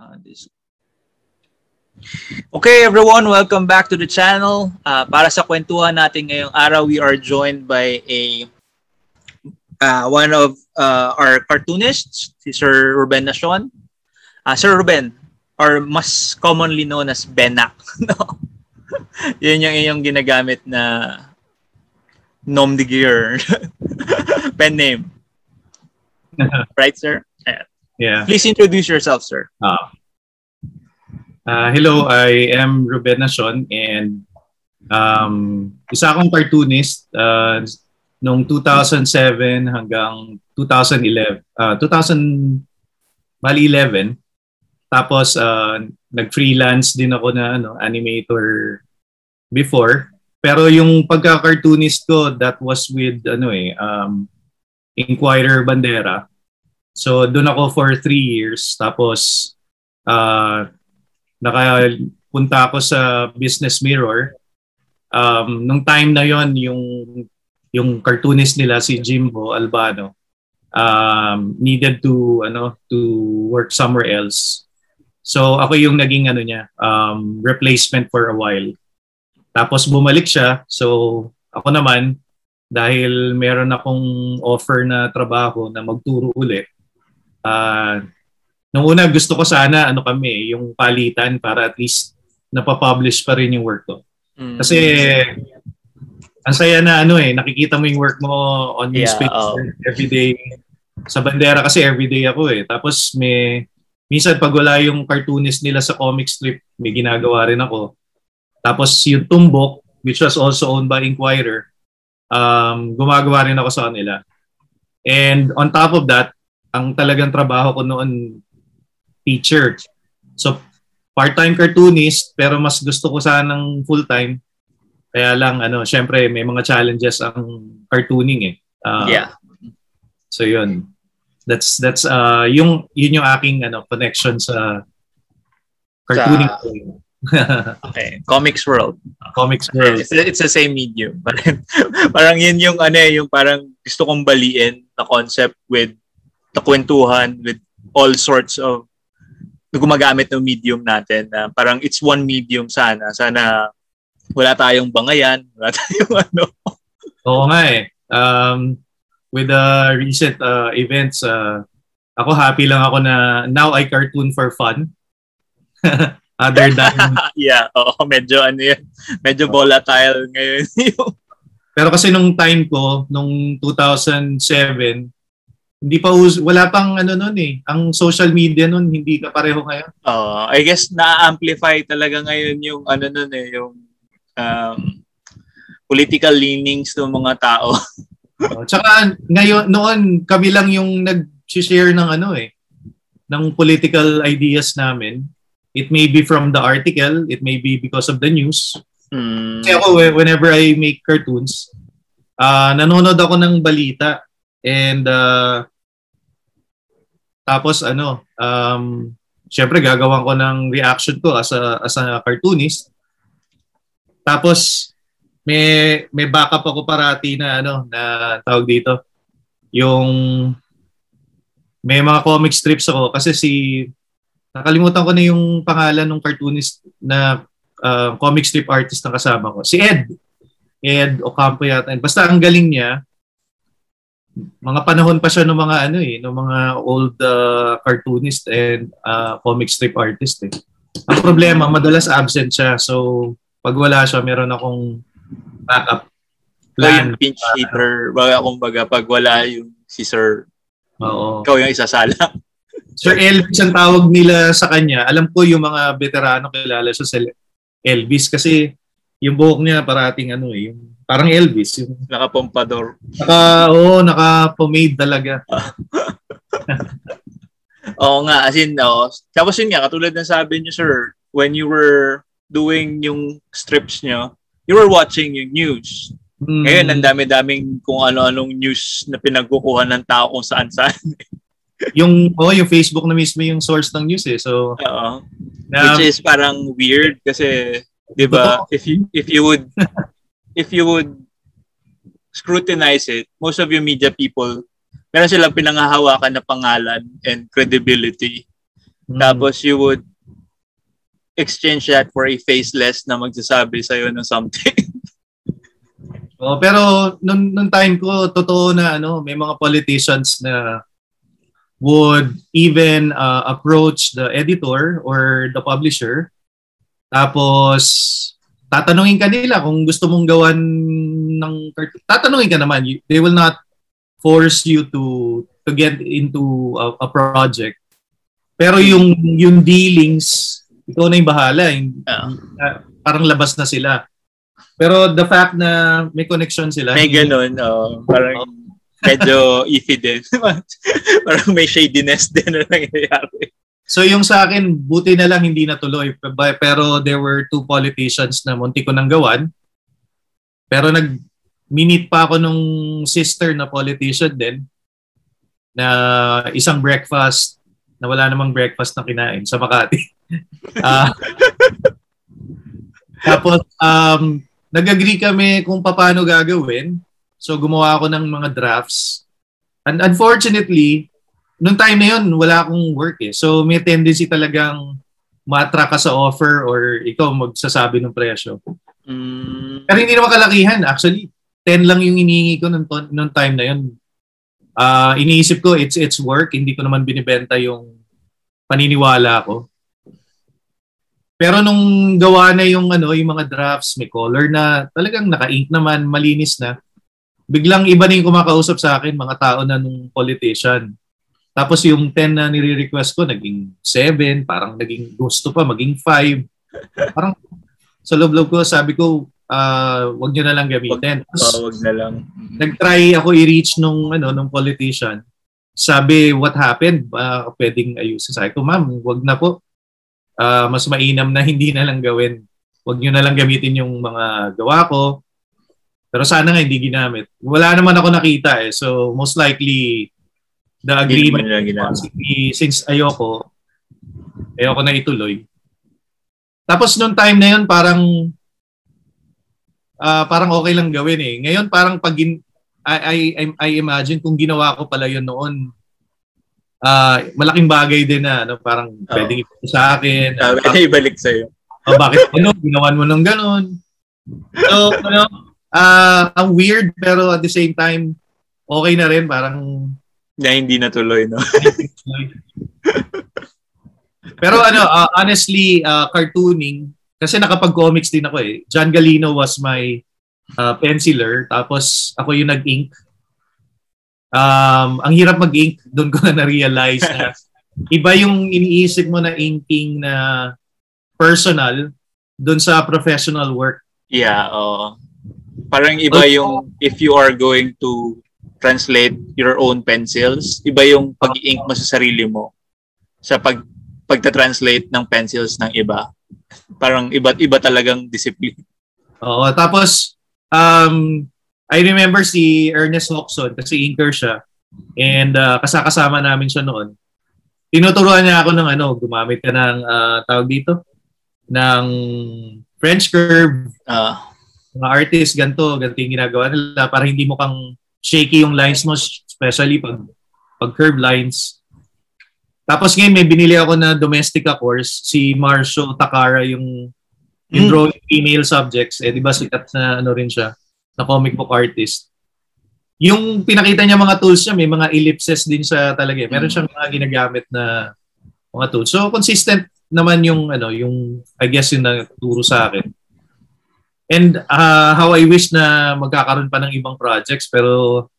Uh, this. Okay everyone, welcome back to the channel. Uh, para sa kwentuhan natin ngayong araw, we are joined by a uh, one of uh, our cartoonists, si Sir Ruben Nashon. Uh, Sir Ruben, or mas commonly known as Benak. no? Yun yung iyong ginagamit na nom de gear pen name. right, sir? Yeah. Please introduce yourself, sir. Uh, uh, hello, I am Ruben Nashon and um, isa akong cartoonist uh, noong 2007 hanggang 2011. Uh, 2000 bali 11. Tapos uh, nag-freelance din ako na ano, animator before. Pero yung pagka-cartoonist ko, that was with ano eh, um, Inquirer Bandera. So doon ako for three years. Tapos uh, nakapunta ako sa Business Mirror. Um, nung time na yon yung yung cartoonist nila si Jimbo Albano um, needed to ano to work somewhere else. So ako yung naging ano niya um, replacement for a while. Tapos bumalik siya. So ako naman dahil meron akong offer na trabaho na magturo uli. Uh, nung una gusto ko sana ano kami, yung palitan para at least napapublish pa rin yung work ko. Mm. Kasi ang saya na ano eh, nakikita mo yung work mo on yeah, newspaper oh. every day. Sa bandera kasi everyday ako eh. Tapos may minsan pag wala yung cartoonist nila sa comic strip, may ginagawa rin ako. Tapos yung Tumbok, which was also owned by Inquirer, um, gumagawa rin ako sa kanila. And on top of that, ang talagang trabaho ko noon, teacher. So, part-time cartoonist, pero mas gusto ko sanang full-time. Kaya lang, ano, syempre, may mga challenges ang cartooning eh. Uh, yeah. So, yun. That's, that's, uh, yung, yun yung aking, ano, connection sa cartooning. Sa, okay, comics world. Comics world. It's, it's the same medium. Parang, parang yun yung ano eh, yung parang gusto kong baliin na concept with na kwentuhan with all sorts of na gumagamit ng medium natin na parang it's one medium sana. Sana wala tayong bangayan, wala tayong ano. Oo nga eh. Um, with the recent uh, events, uh, ako happy lang ako na now I cartoon for fun. Other than... yeah, oo, medyo ano yan, medyo volatile ngayon. Pero kasi nung time ko, nung 2007, hindi pa us- wala pang ano noon eh. Ang social media noon hindi ka pareho ngayon. Oh, uh, I guess na-amplify talaga ngayon yung ano noon eh, yung um, political leanings ng mga tao. oh, tsaka ngayon noon kami lang yung nag-share ng ano eh ng political ideas namin It may be from the article, it may be because of the news. Mm. Kasi ako, whenever I make cartoons, uh, nanonood ako ng balita and uh, tapos ano, um, syempre gagawan ko ng reaction ko as a, as a cartoonist. Tapos may may backup ako parati na ano na tawag dito yung may mga comic strips ako kasi si Nakalimutan ko na yung pangalan ng cartoonist na uh, comic strip artist na kasama ko. Si Ed. Ed Ocampo yata. Basta ang galing niya. Mga panahon pa siya ng mga ano eh, ng mga old uh, cartoonist and uh, comic strip artist eh. Ang problema, madalas absent siya. So, pag wala siya, meron akong backup plan. So, yung pinch hitter, baga kumbaga, pag wala yung si Sir, Oo. ikaw yung isasala. Sir Elvis ang tawag nila sa kanya. Alam ko yung mga veterano kilala siya sa Elvis kasi yung buhok niya parating ano eh, yung parang Elvis. Yung, Nakapompador. Naka, oo, oh, naka-pomade talaga. oo nga, as in, oh. Tapos yun nga, katulad ng sabi niyo, sir, when you were doing yung strips niyo, you were watching yung news. Mm. Ngayon, ang dami-daming kung ano-anong news na pinagkukuha ng tao kung saan-saan yung oh yung Facebook na mismo yung source ng news eh. So Oo. Which is parang weird kasi 'di ba if you if you would if you would scrutinize it, most of your media people meron silang pinangahawakan na pangalan and credibility Mm. Tapos you would exchange that for a faceless na magsasabi sa'yo ng something. oh, pero nung, nung time ko, totoo na ano, may mga politicians na would even uh, approach the editor or the publisher tapos tatanungin ka nila kung gusto mong gawan ng cartoon. Tatanungin ka naman. They will not force you to to get into a, a project. Pero yung yung dealings, ikaw na yung bahala. Yung, uh, parang labas na sila. Pero the fact na may connection sila. May ganun. Oh, parang oh medyo iffy din. Parang may shadiness din na nangyayari. So yung sa akin, buti na lang hindi natuloy. Pero there were two politicians na munti ko nang gawan. Pero nag minute pa ako nung sister na politician din na isang breakfast na wala namang breakfast na kinain sa Makati. uh, tapos um, nag-agree kami kung paano gagawin. So gumawa ako ng mga drafts. And unfortunately, nung time na yun, wala akong work eh. So may tendency talagang matra ka sa offer or ikaw magsasabi ng presyo. Mm. Pero hindi naman kalakihan. Actually, 10 lang yung inihingi ko nung, nung time na yun. Uh, iniisip ko, it's it's work. Hindi ko naman binibenta yung paniniwala ko. Pero nung gawa na yung ano, yung mga drafts, may color na, talagang naka-ink naman, malinis na biglang iba na yung kumakausap sa akin, mga tao na nung politician. Tapos yung 10 na nire-request ko, naging 7, parang naging gusto pa, maging 5. Parang sa loob-loob ko, sabi ko, uh, wag nyo na lang gamitin. Tapos, oh, wag na lang. Nag-try ako i-reach nung, ano, nung politician. Sabi, what happened? Uh, pwedeng ayusin. Sabi ko, ma'am, wag na po. Uh, mas mainam na hindi na lang gawin. Wag nyo na lang gamitin yung mga gawa ko pero sana nga hindi ginamit. Wala naman ako nakita eh. So most likely the agreement possibly, since ayoko ayoko na ituloy. Tapos nung time na yun parang uh, parang okay lang gawin eh. Ngayon parang pag I, I, I imagine kung ginawa ko pala yun noon uh, malaking bagay din na ano, parang oh. pwedeng ipito sa akin. Uh, uh, ibalik sa'yo. Uh, bakit ano, ginawan mo ng ganun? So, ano, uh, ang weird pero at the same time okay na rin parang na hindi natuloy no? Pero ano uh, honestly uh, cartooning kasi nakapag-comics din ako eh. John Galino was my uh, penciler. Tapos ako yung nag-ink. Um ang hirap mag-ink doon ko na na-realize na iba yung iniisip mo na inking na personal doon sa professional work. Yeah oh Parang iba yung if you are going to translate your own pencils, iba yung pag-ink mo sa sarili mo sa pag pagta-translate ng pencils ng iba. Parang iba iba talagang discipline. Oo, tapos um I remember si Ernest Hoxon kasi inker siya and uh, kasakasama namin siya noon. Tinuturuan niya ako ng ano, gumamit ka ng uh, tawag dito ng French curve. Uh, mga artist, ganto, ganito yung ginagawa nila para hindi mo kang shaky yung lines mo, especially pag, pag curve lines. Tapos ngayon may binili ako na domestica course, si Marshall Takara yung yung mm. drawing female subjects. Eh, di ba sikat na ano rin siya, na comic book artist. Yung pinakita niya mga tools niya, may mga ellipses din siya talaga. Meron mm. siyang mga ginagamit na mga tools. So consistent naman yung ano, yung I guess yung naturo sa akin. And uh, how I wish na magkakaroon pa ng ibang projects pero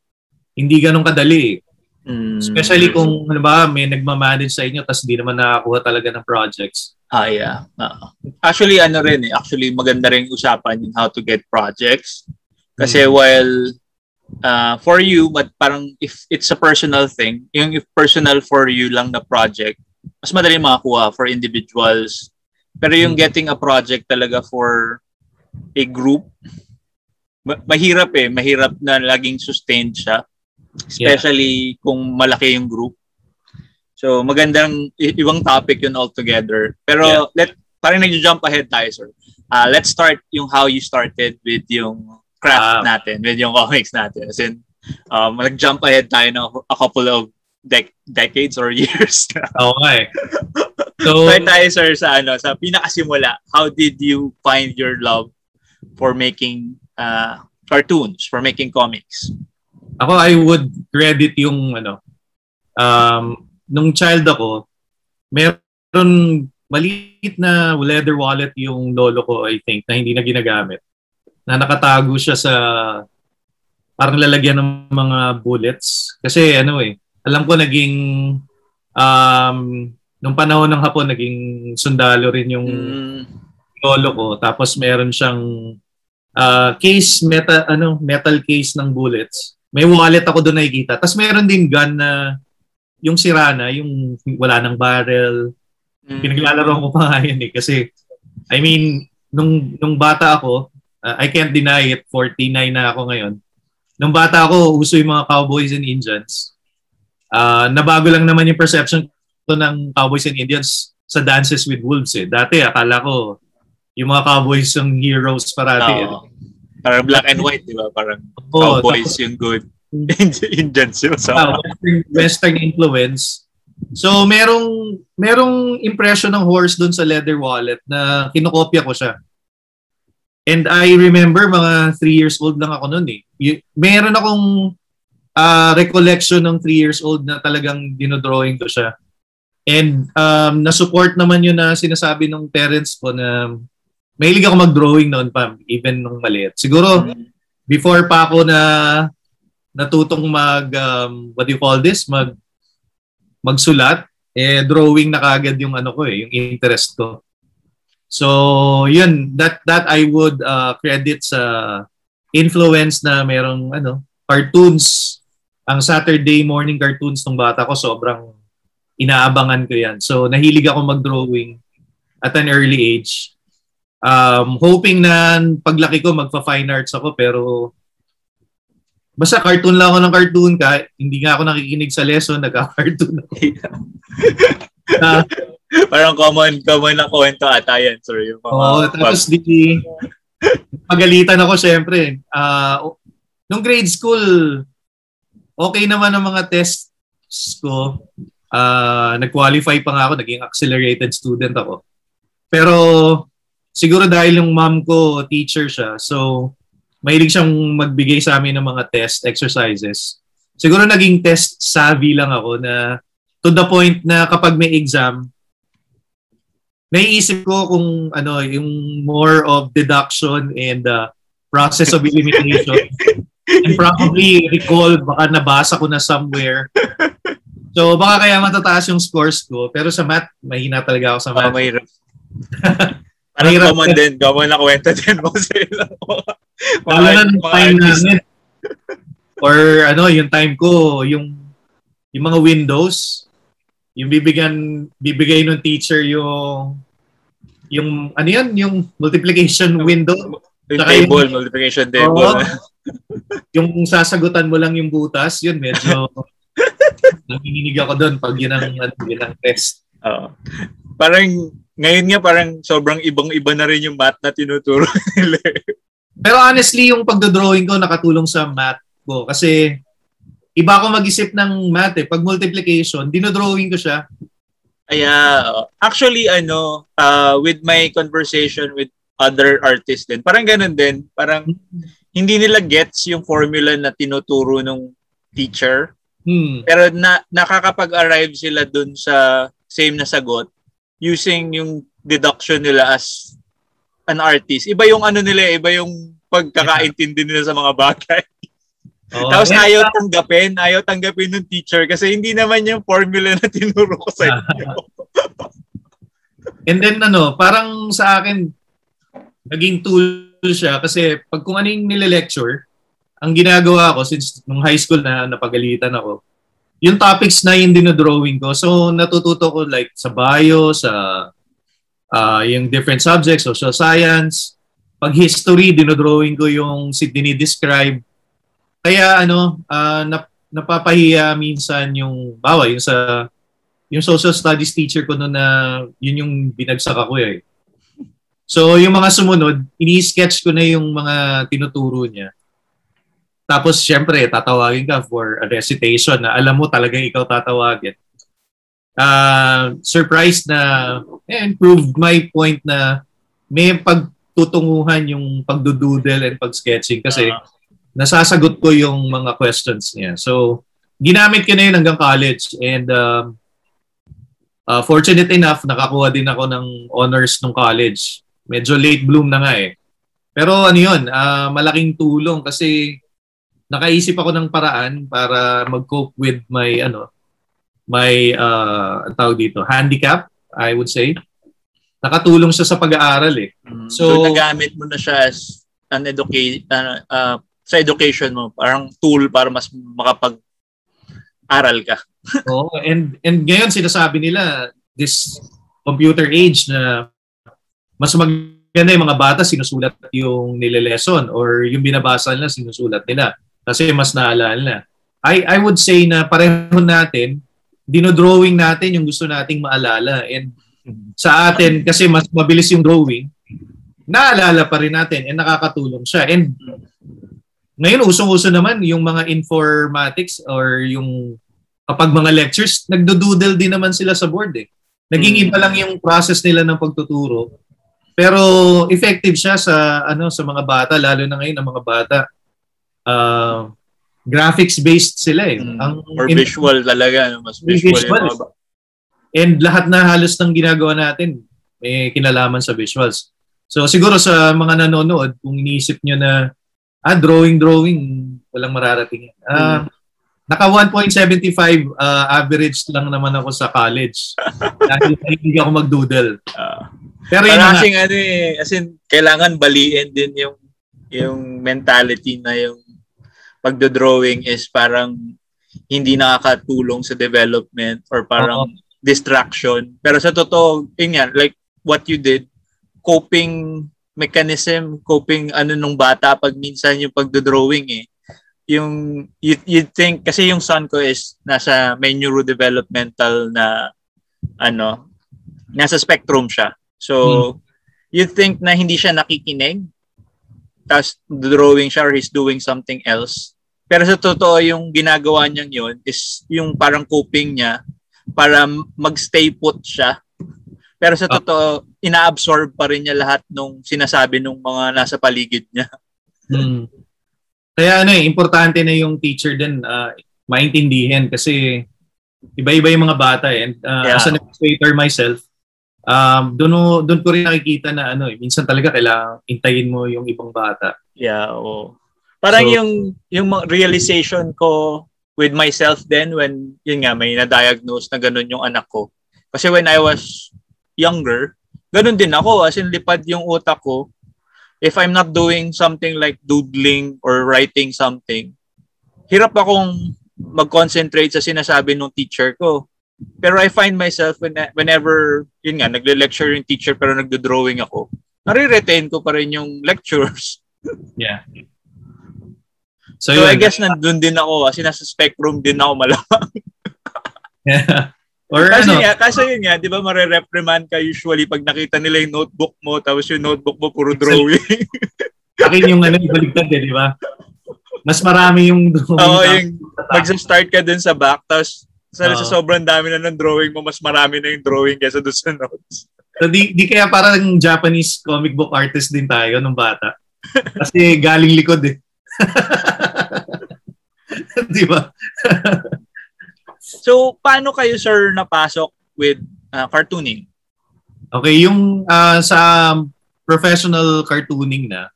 hindi ganun kadali. Mm. Especially kung ano ba, may nagma-manage sa inyo tapos hindi naman nakakuha talaga ng projects. Ah, yeah. Uh, actually, ano rin eh. Actually, maganda rin usapan yung how to get projects. Kasi mm. while uh, for you, but parang if it's a personal thing, yung if personal for you lang na project, mas madali makakuha for individuals. Pero yung mm. getting a project talaga for a group, mahirap eh. Mahirap na laging sustained siya. Especially yeah. kung malaki yung group. So, magandang ibang topic yun altogether. Pero, yeah. let, parang nag-jump ahead tayo, sir. Uh, let's start yung how you started with yung craft uh, natin, with yung comics natin. As in, um, nag-jump ahead tayo ng a couple of dec- decades or years. Oo nga eh. So, Start tayo, sir, sa, ano, sa pinakasimula. How did you find your love for making uh, cartoons, for making comics? Ako, I would credit yung, ano, um, nung child ako, meron maliit na leather wallet yung lolo ko, I think, na hindi na ginagamit. Na nakatago siya sa parang lalagyan ng mga bullets. Kasi ano eh, alam ko naging um, nung panahon ng hapon naging sundalo rin yung mm. Lolo ko. Tapos meron siyang uh, case metal ano metal case ng bullets. May wallet ako doon nakikita. Tapos meron din gun na yung sira na yung wala ng barrel. Mm. pinaglalaro ko pa nga yun eh. Kasi I mean nung nung bata ako uh, I can't deny it 49 na ako ngayon. Nung bata ako uso yung mga cowboys and Indians. Uh, nabago lang naman yung perception to ng Cowboys and Indians sa Dances with Wolves eh. Dati akala ko yung mga Cowboys yung heroes parati. No. Eh. Parang black and white, di ba? Parang oh, Cowboys tapos, yung good. Indians yung sa Western, Western influence. So merong merong impression ng horse doon sa leather wallet na kinokopya ko siya. And I remember mga 3 years old lang ako noon eh. Y- meron akong uh, recollection ng 3 years old na talagang dinodrawing ko siya. And um, na-support naman yun na sinasabi ng parents ko na mahilig ako mag-drawing noon pa, even nung maliit. Siguro, before pa ako na natutong mag, um, what do you call this? Mag, magsulat, eh, drawing na kagad yung ano ko eh, yung interest ko. So, yun, that, that I would uh, credit sa influence na merong ano, cartoons. Ang Saturday morning cartoons ng bata ko, sobrang inaabangan ko yan. So, nahilig ako mag-drawing at an early age. Um, hoping na paglaki ko, magpa-fine arts ako, pero basta cartoon lang ako ng cartoon ka. Hindi nga ako nakikinig sa lesson, nagka-cartoon ako. uh, Parang common, common na kwento ata yan, sir. Yung mga, oh, tapos di, pagalitan ako, syempre. Uh, nung grade school, okay naman ang mga tests ko uh, nag-qualify pa nga ako, naging accelerated student ako. Pero siguro dahil yung mom ko teacher siya, so mahilig siyang magbigay sa amin ng mga test exercises. Siguro naging test savvy lang ako na to the point na kapag may exam, naiisip ko kung ano, yung more of deduction and uh, process of elimination. and probably recall, baka nabasa ko na somewhere So baka kaya matataas yung scores ko, pero sa math, mahina talaga ako sa math. Oh, mahirap. Parang mahirap common din, common na kwenta din mo sa ilo. Lalo na ng time namin. Or ano, yung time ko, yung yung mga windows, yung bibigyan bibigay ng teacher yung yung ano yan, yung multiplication window. Yung table, yung, multiplication table. Oh, yung sasagutan mo lang yung butas, yun medyo Nanginginig ako doon pag yun ang, yun ang test. Oo. Parang, ngayon nga parang sobrang ibang-iba na rin yung math na tinuturo nila. Pero honestly, yung pagdodrawing ko nakatulong sa math ko. Kasi iba ako mag-isip ng math eh. Pag multiplication, dinodrawing ko siya. Kaya, actually, ano, uh, with my conversation with other artists din, parang ganun din. Parang hindi nila gets yung formula na tinuturo ng teacher. Hmm. Pero na, nakakapag-arrive sila dun sa same na sagot using yung deduction nila as an artist. Iba yung ano nila, iba yung pagkakaintindi nila sa mga bagay. Oh, Tapos yeah. ayaw tanggapin, ayaw tanggapin ng teacher kasi hindi naman yung formula na tinuro ko sa inyo. And then ano, parang sa akin, naging tool siya kasi pag kung ano yung nile-lecture, ang ginagawa ko since nung high school na napagalitan ako, yung topics na yung dinodrawing ko. So natututo ko like sa bio, sa uh, yung different subjects, social science, pag history, dinodrawing ko yung si dinidescribe. Kaya ano, uh, nap- napapahiya minsan yung, bawa, yung sa yung social studies teacher ko noon na yun yung binagsak ako eh. So yung mga sumunod, ini-sketch ko na yung mga tinuturo niya. Tapos, syempre, tatawagin ka for a recitation na alam mo talagang ikaw tatawagin. uh, surprised na and proved my point na may pagtutunguhan yung pagdudoodle and pag-sketching kasi uh-huh. nasasagot ko yung mga questions niya. So, ginamit ko na yun hanggang college and um, uh, fortunate enough, nakakuha din ako ng honors nung college. Medyo late bloom na nga eh. Pero ano yun, uh, malaking tulong kasi nakaisip ako ng paraan para mag-cope with my ano my uh, tawag dito, handicap, I would say nakatulong siya sa pag-aaral eh. Mm. So, so nagamit mo na siya as an educate uh, uh, sa education mo, parang tool para mas makapag-aral ka. Oo, oh, and and ngayon sinasabi nila this computer age na mas maganda yung mga bata sinusulat yung nile-lesson or yung binabasa nila sinusulat nila kasi mas naalala na. I I would say na pareho natin dinodrawing natin yung gusto nating maalala and sa atin kasi mas mabilis yung drawing, naalala pa rin natin and nakakatulong siya. And ngayon usong-uso naman yung mga informatics or yung kapag mga lectures, nagdo-doodle din naman sila sa board eh. Naging hmm. iba lang yung process nila ng pagtuturo. Pero effective siya sa ano sa mga bata lalo na ngayon ang mga bata. Uh, graphics based sila eh. Mm, ang or visual talaga, mas visual, visual yung mga, And lahat na halos ng ginagawa natin may kinalaman sa visuals. So siguro sa mga nanonood, kung iniisip nyo na ah, drawing, drawing, walang mararating. Ah, hmm. Naka 1.75 uh, average lang naman ako sa college. dahil hindi ako mag-doodle. Uh, Pero yun nga. ano eh, as in, kailangan baliin din yung yung mentality na yung pagdo-drawing is parang hindi nakakatulong sa development or parang uh-huh distraction. Pero sa totoo, yun yan, like what you did, coping mechanism, coping ano nung bata pag minsan yung pagdo-drawing eh. Yung you, you think kasi yung son ko is nasa may neurodevelopmental na ano, nasa spectrum siya. So hmm. you think na hindi siya nakikinig tapos drawing siya or he's doing something else. Pero sa totoo, yung ginagawa niya yun is yung parang coping niya para magstay put siya. Pero sa ah. totoo, inaabsorb pa rin niya lahat nung sinasabi ng mga nasa paligid niya. Hmm. Kaya ano eh, importante na yung teacher din uh, maintindihan kasi iba-iba yung mga bata eh. And uh, yeah. as an educator myself, um, doon, doon ko rin nakikita na ano eh, minsan talaga kailangan intayin mo yung ibang bata. Yeah, oo. Parang so, yung yung realization ko with myself then when yun nga may na-diagnose na ganun yung anak ko. Kasi when I was younger, ganun din ako as in lipad yung utak ko. If I'm not doing something like doodling or writing something, hirap akong mag-concentrate sa sinasabi ng teacher ko. Pero I find myself when, whenever, yun nga, nagle-lecture yung teacher pero nagdo-drawing ako, nare-retain ko pa rin yung lectures. yeah. So, so I guess nandun din ako kasi nasa spectrum din ako malamang. yeah. Or kasi ano? nga, kasi yun nga, di ba mare-reprimand ka usually pag nakita nila yung notebook mo tapos yung notebook mo puro drawing. Akin yung ano, baligtad eh, di ba? Mas marami yung drawing. Oo, yung mag-start ka dun sa back tapos sa, uh, sa sobrang dami na ng drawing mo, mas marami na yung drawing kaysa dun sa notes. So di, di kaya parang Japanese comic book artist din tayo nung bata. Kasi galing likod eh. Di ba? so, paano kayo, sir, napasok with uh, cartooning? Okay, yung uh, sa professional cartooning na,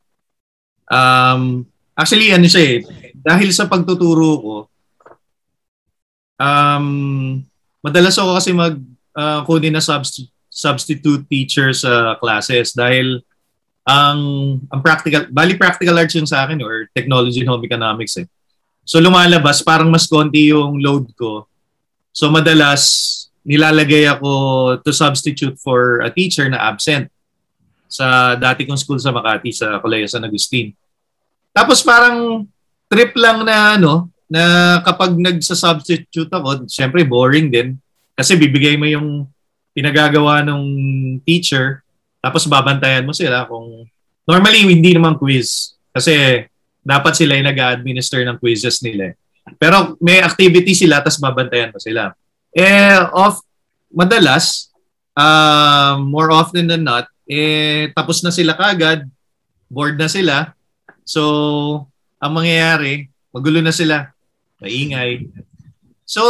um, actually, ano siya eh, dahil sa pagtuturo ko, um, madalas ako kasi mag uh, kunin na subst- substitute teacher sa classes dahil ang ang practical bali practical arts yung sa akin or technology and home economics eh. So lumalabas parang mas konti yung load ko. So madalas nilalagay ako to substitute for a teacher na absent sa dati kong school sa Makati sa Colegio San Agustin. Tapos parang trip lang na ano na kapag nagsa-substitute ako, syempre boring din kasi bibigay mo yung pinagagawa ng teacher tapos babantayan mo sila kung normally hindi naman quiz kasi dapat sila yung nag-administer ng quizzes nila. Pero may activity sila tapos babantayan mo sila. Eh off madalas, uh, more often than not, eh, tapos na sila kagad, bored na sila. So, ang mangyayari, magulo na sila, maingay. So,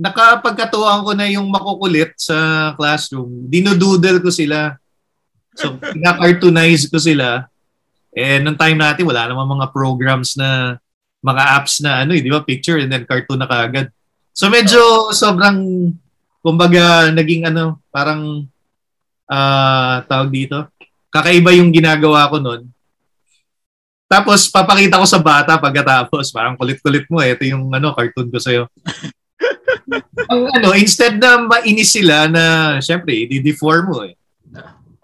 nakapagkatuwaan ko na yung makukulit sa classroom. Dinodoodle ko sila. So, pina-cartoonize ko sila. Eh, nung time natin, wala namang mga programs na, mga apps na ano, eh, di ba, picture and then cartoon na kaagad. So, medyo sobrang, kumbaga, naging ano, parang, uh, tawag dito, kakaiba yung ginagawa ko noon. Tapos, papakita ko sa bata pagkatapos, parang kulit-kulit mo, eh. ito yung ano, cartoon ko sa'yo. Ang ano, instead na mainis sila na, syempre, i-deform mo eh.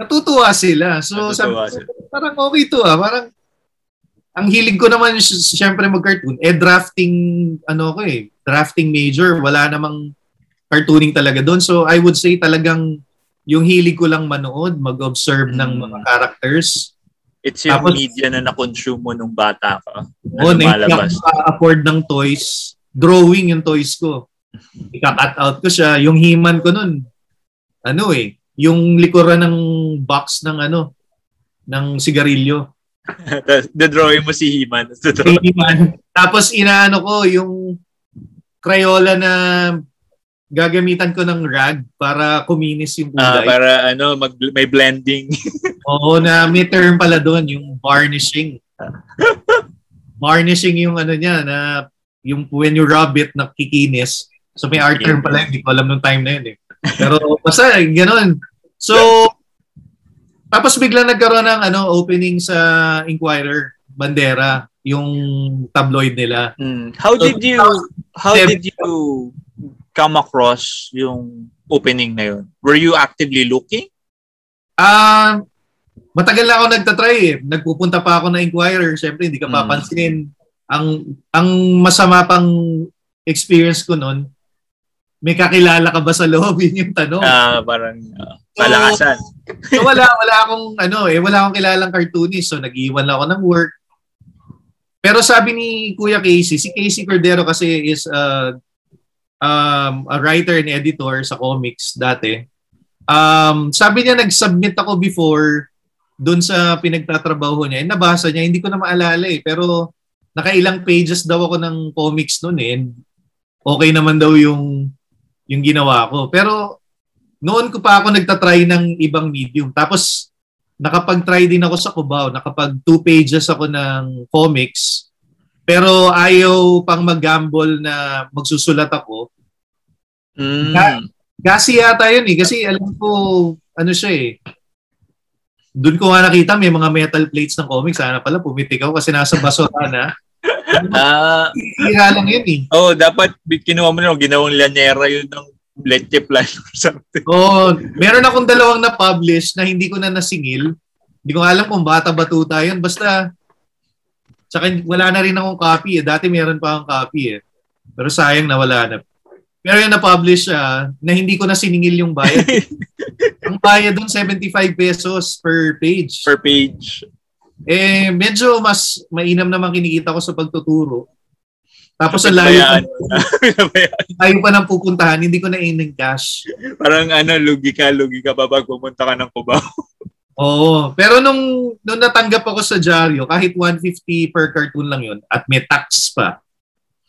Natutuwa sila. So, Natutuwa sabi, sila. parang okay to ah. Parang, ang hilig ko naman, syempre mag-cartoon, eh drafting, ano ko eh, drafting major. Wala namang cartooning talaga doon. So, I would say talagang yung hilig ko lang manood, mag-observe mm. ng mga hmm. characters. It's yung Tapos, media na na-consume mo nung bata ka. Oo, oh, na afford ng toys. Drawing yung toys ko. Ika-cut out ko siya. Yung himan ko nun, ano eh, yung likuran ng box ng ano, ng sigarilyo. the drawing mo si Himan. Si Himan. Tapos inaano ko yung Crayola na gagamitan ko ng rag para kuminis yung kulay. Ah, para ano, mag, may blending. Oo, na may term pala doon, yung varnishing. varnishing yung ano niya, na yung when you rub it, nakikinis. So may art term pala, hindi ko alam nung time na yun eh. Pero basta, ganoon. So, tapos bigla nagkaroon ng ano, opening sa Inquirer, Bandera, yung tabloid nila. Mm. How so, did you how did you come across yung opening na yun? Were you actively looking? Ah, uh, matagal na ako nagtatry eh. Nagpupunta pa ako na Inquirer, syempre hindi ka mm. papansinin. Ang ang masama pang experience ko noon, may kakilala ka ba sa loob? Yun yung tanong. Ah, uh, parang uh, palakasan. So, so, wala, wala akong, ano eh, wala akong kilalang cartoonist. So, nag-iwan lang ako ng work. Pero sabi ni Kuya Casey, si Casey Cordero kasi is uh, um, a writer and editor sa comics dati. Um, sabi niya, nag-submit ako before doon sa pinagtatrabaho niya. Eh, nabasa niya, hindi ko na maalala eh. Pero nakailang pages daw ako ng comics noon eh. And okay naman daw yung yung ginawa ko. Pero noon ko pa ako nagtatry ng ibang medium. Tapos nakapag-try din ako sa Cubao. Nakapag two pages ako ng comics. Pero ayaw pang mag-gamble na magsusulat ako. Mm. Ga- gasi yata yun eh. Kasi alam ko, ano siya eh. Doon ko nga nakita may mga metal plates ng comics. Sana pala pumitik ako kasi nasa basura na. Ah, Hira lang yun eh. Oh, dapat kinuha mo na ginawang lanyera yun ng leche plan or something. Oh, meron akong dalawang na-publish na hindi ko na nasingil. Hindi ko alam kung bata batuta yun. Basta, tsaka wala na rin akong copy eh. Dati meron pa akong copy eh. Pero sayang na wala na. Pero yung na-publish uh, na hindi ko na siningil yung bayad. Ang bayad doon 75 pesos per page. Per page. Eh, medyo mas mainam naman kinikita ko sa pagtuturo. Tapos ang layo pa, layo pa ng pupuntahan, hindi ko na in cash. Parang ano, lugi ka, lugi ka pa pag pumunta ka ng Cubao. Oo. Pero nung, nung natanggap ako sa dyaryo, kahit 150 per cartoon lang yun at may tax pa.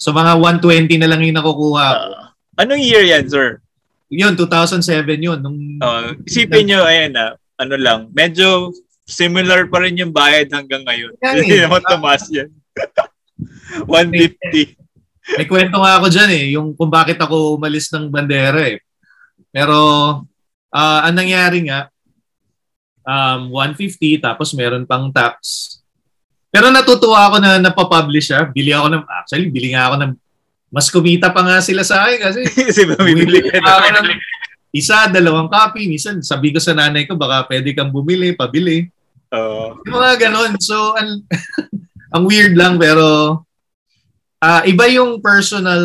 So mga 120 na lang yung nakukuha ko. Uh, anong year yan, sir? Yun, 2007 yun. Nung, uh, isipin nyo, ayan na, ano lang, medyo similar pa rin yung bayad hanggang ngayon. Hindi eh. naman tumaas yan. 150. May kwento nga ako dyan eh, yung kung bakit ako umalis ng bandera eh. Pero, uh, ang nangyari nga, um, 150 tapos meron pang tax. Pero natutuwa ako na napapublish siya. Bili ako ng, actually, bili nga ako ng, mas kumita pa nga sila sa akin kasi. kasi bumibili ka ako ng isa, dalawang copy. Minsan, sabi ko sa nanay ko, baka pwede kang bumili, pabili. Uh, yung mga ganon. So, ang, ang weird lang pero uh, iba yung personal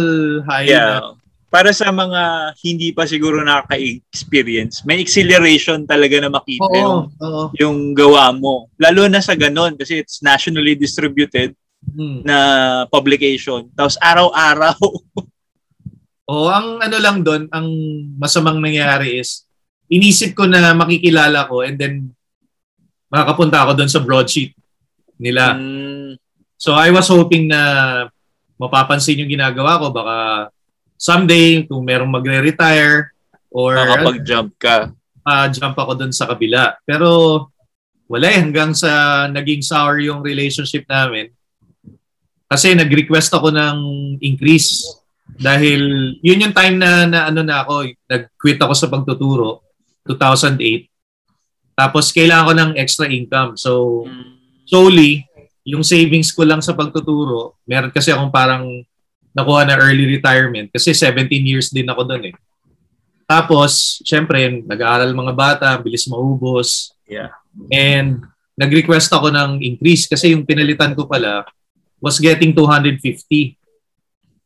high. Yeah. Na, para sa mga hindi pa siguro nakaka-experience, may acceleration talaga na makita oo, yung, oo. yung gawa mo. Lalo na sa ganon kasi it's nationally distributed hmm. na publication. Tapos araw-araw O ang ano lang doon, ang masamang nangyari is, inisip ko na makikilala ko and then makakapunta ako doon sa broadsheet nila. Mm, So I was hoping na mapapansin yung ginagawa ko. Baka someday, kung merong magre-retire or makapag-jump ka. uh, jump ako doon sa kabila. Pero wala eh, hanggang sa naging sour yung relationship namin. Kasi nag-request ako ng increase dahil yun yung time na, na ano na ako, nag-quit ako sa pagtuturo, 2008. Tapos kailangan ko ng extra income. So Mm. solely, yung savings ko lang sa pagtuturo, meron kasi akong parang nakuha na early retirement kasi 17 years din ako doon eh. Tapos, syempre, nag-aaral mga bata, bilis maubos. Yeah. And nag-request ako ng increase kasi yung pinalitan ko pala was getting 250.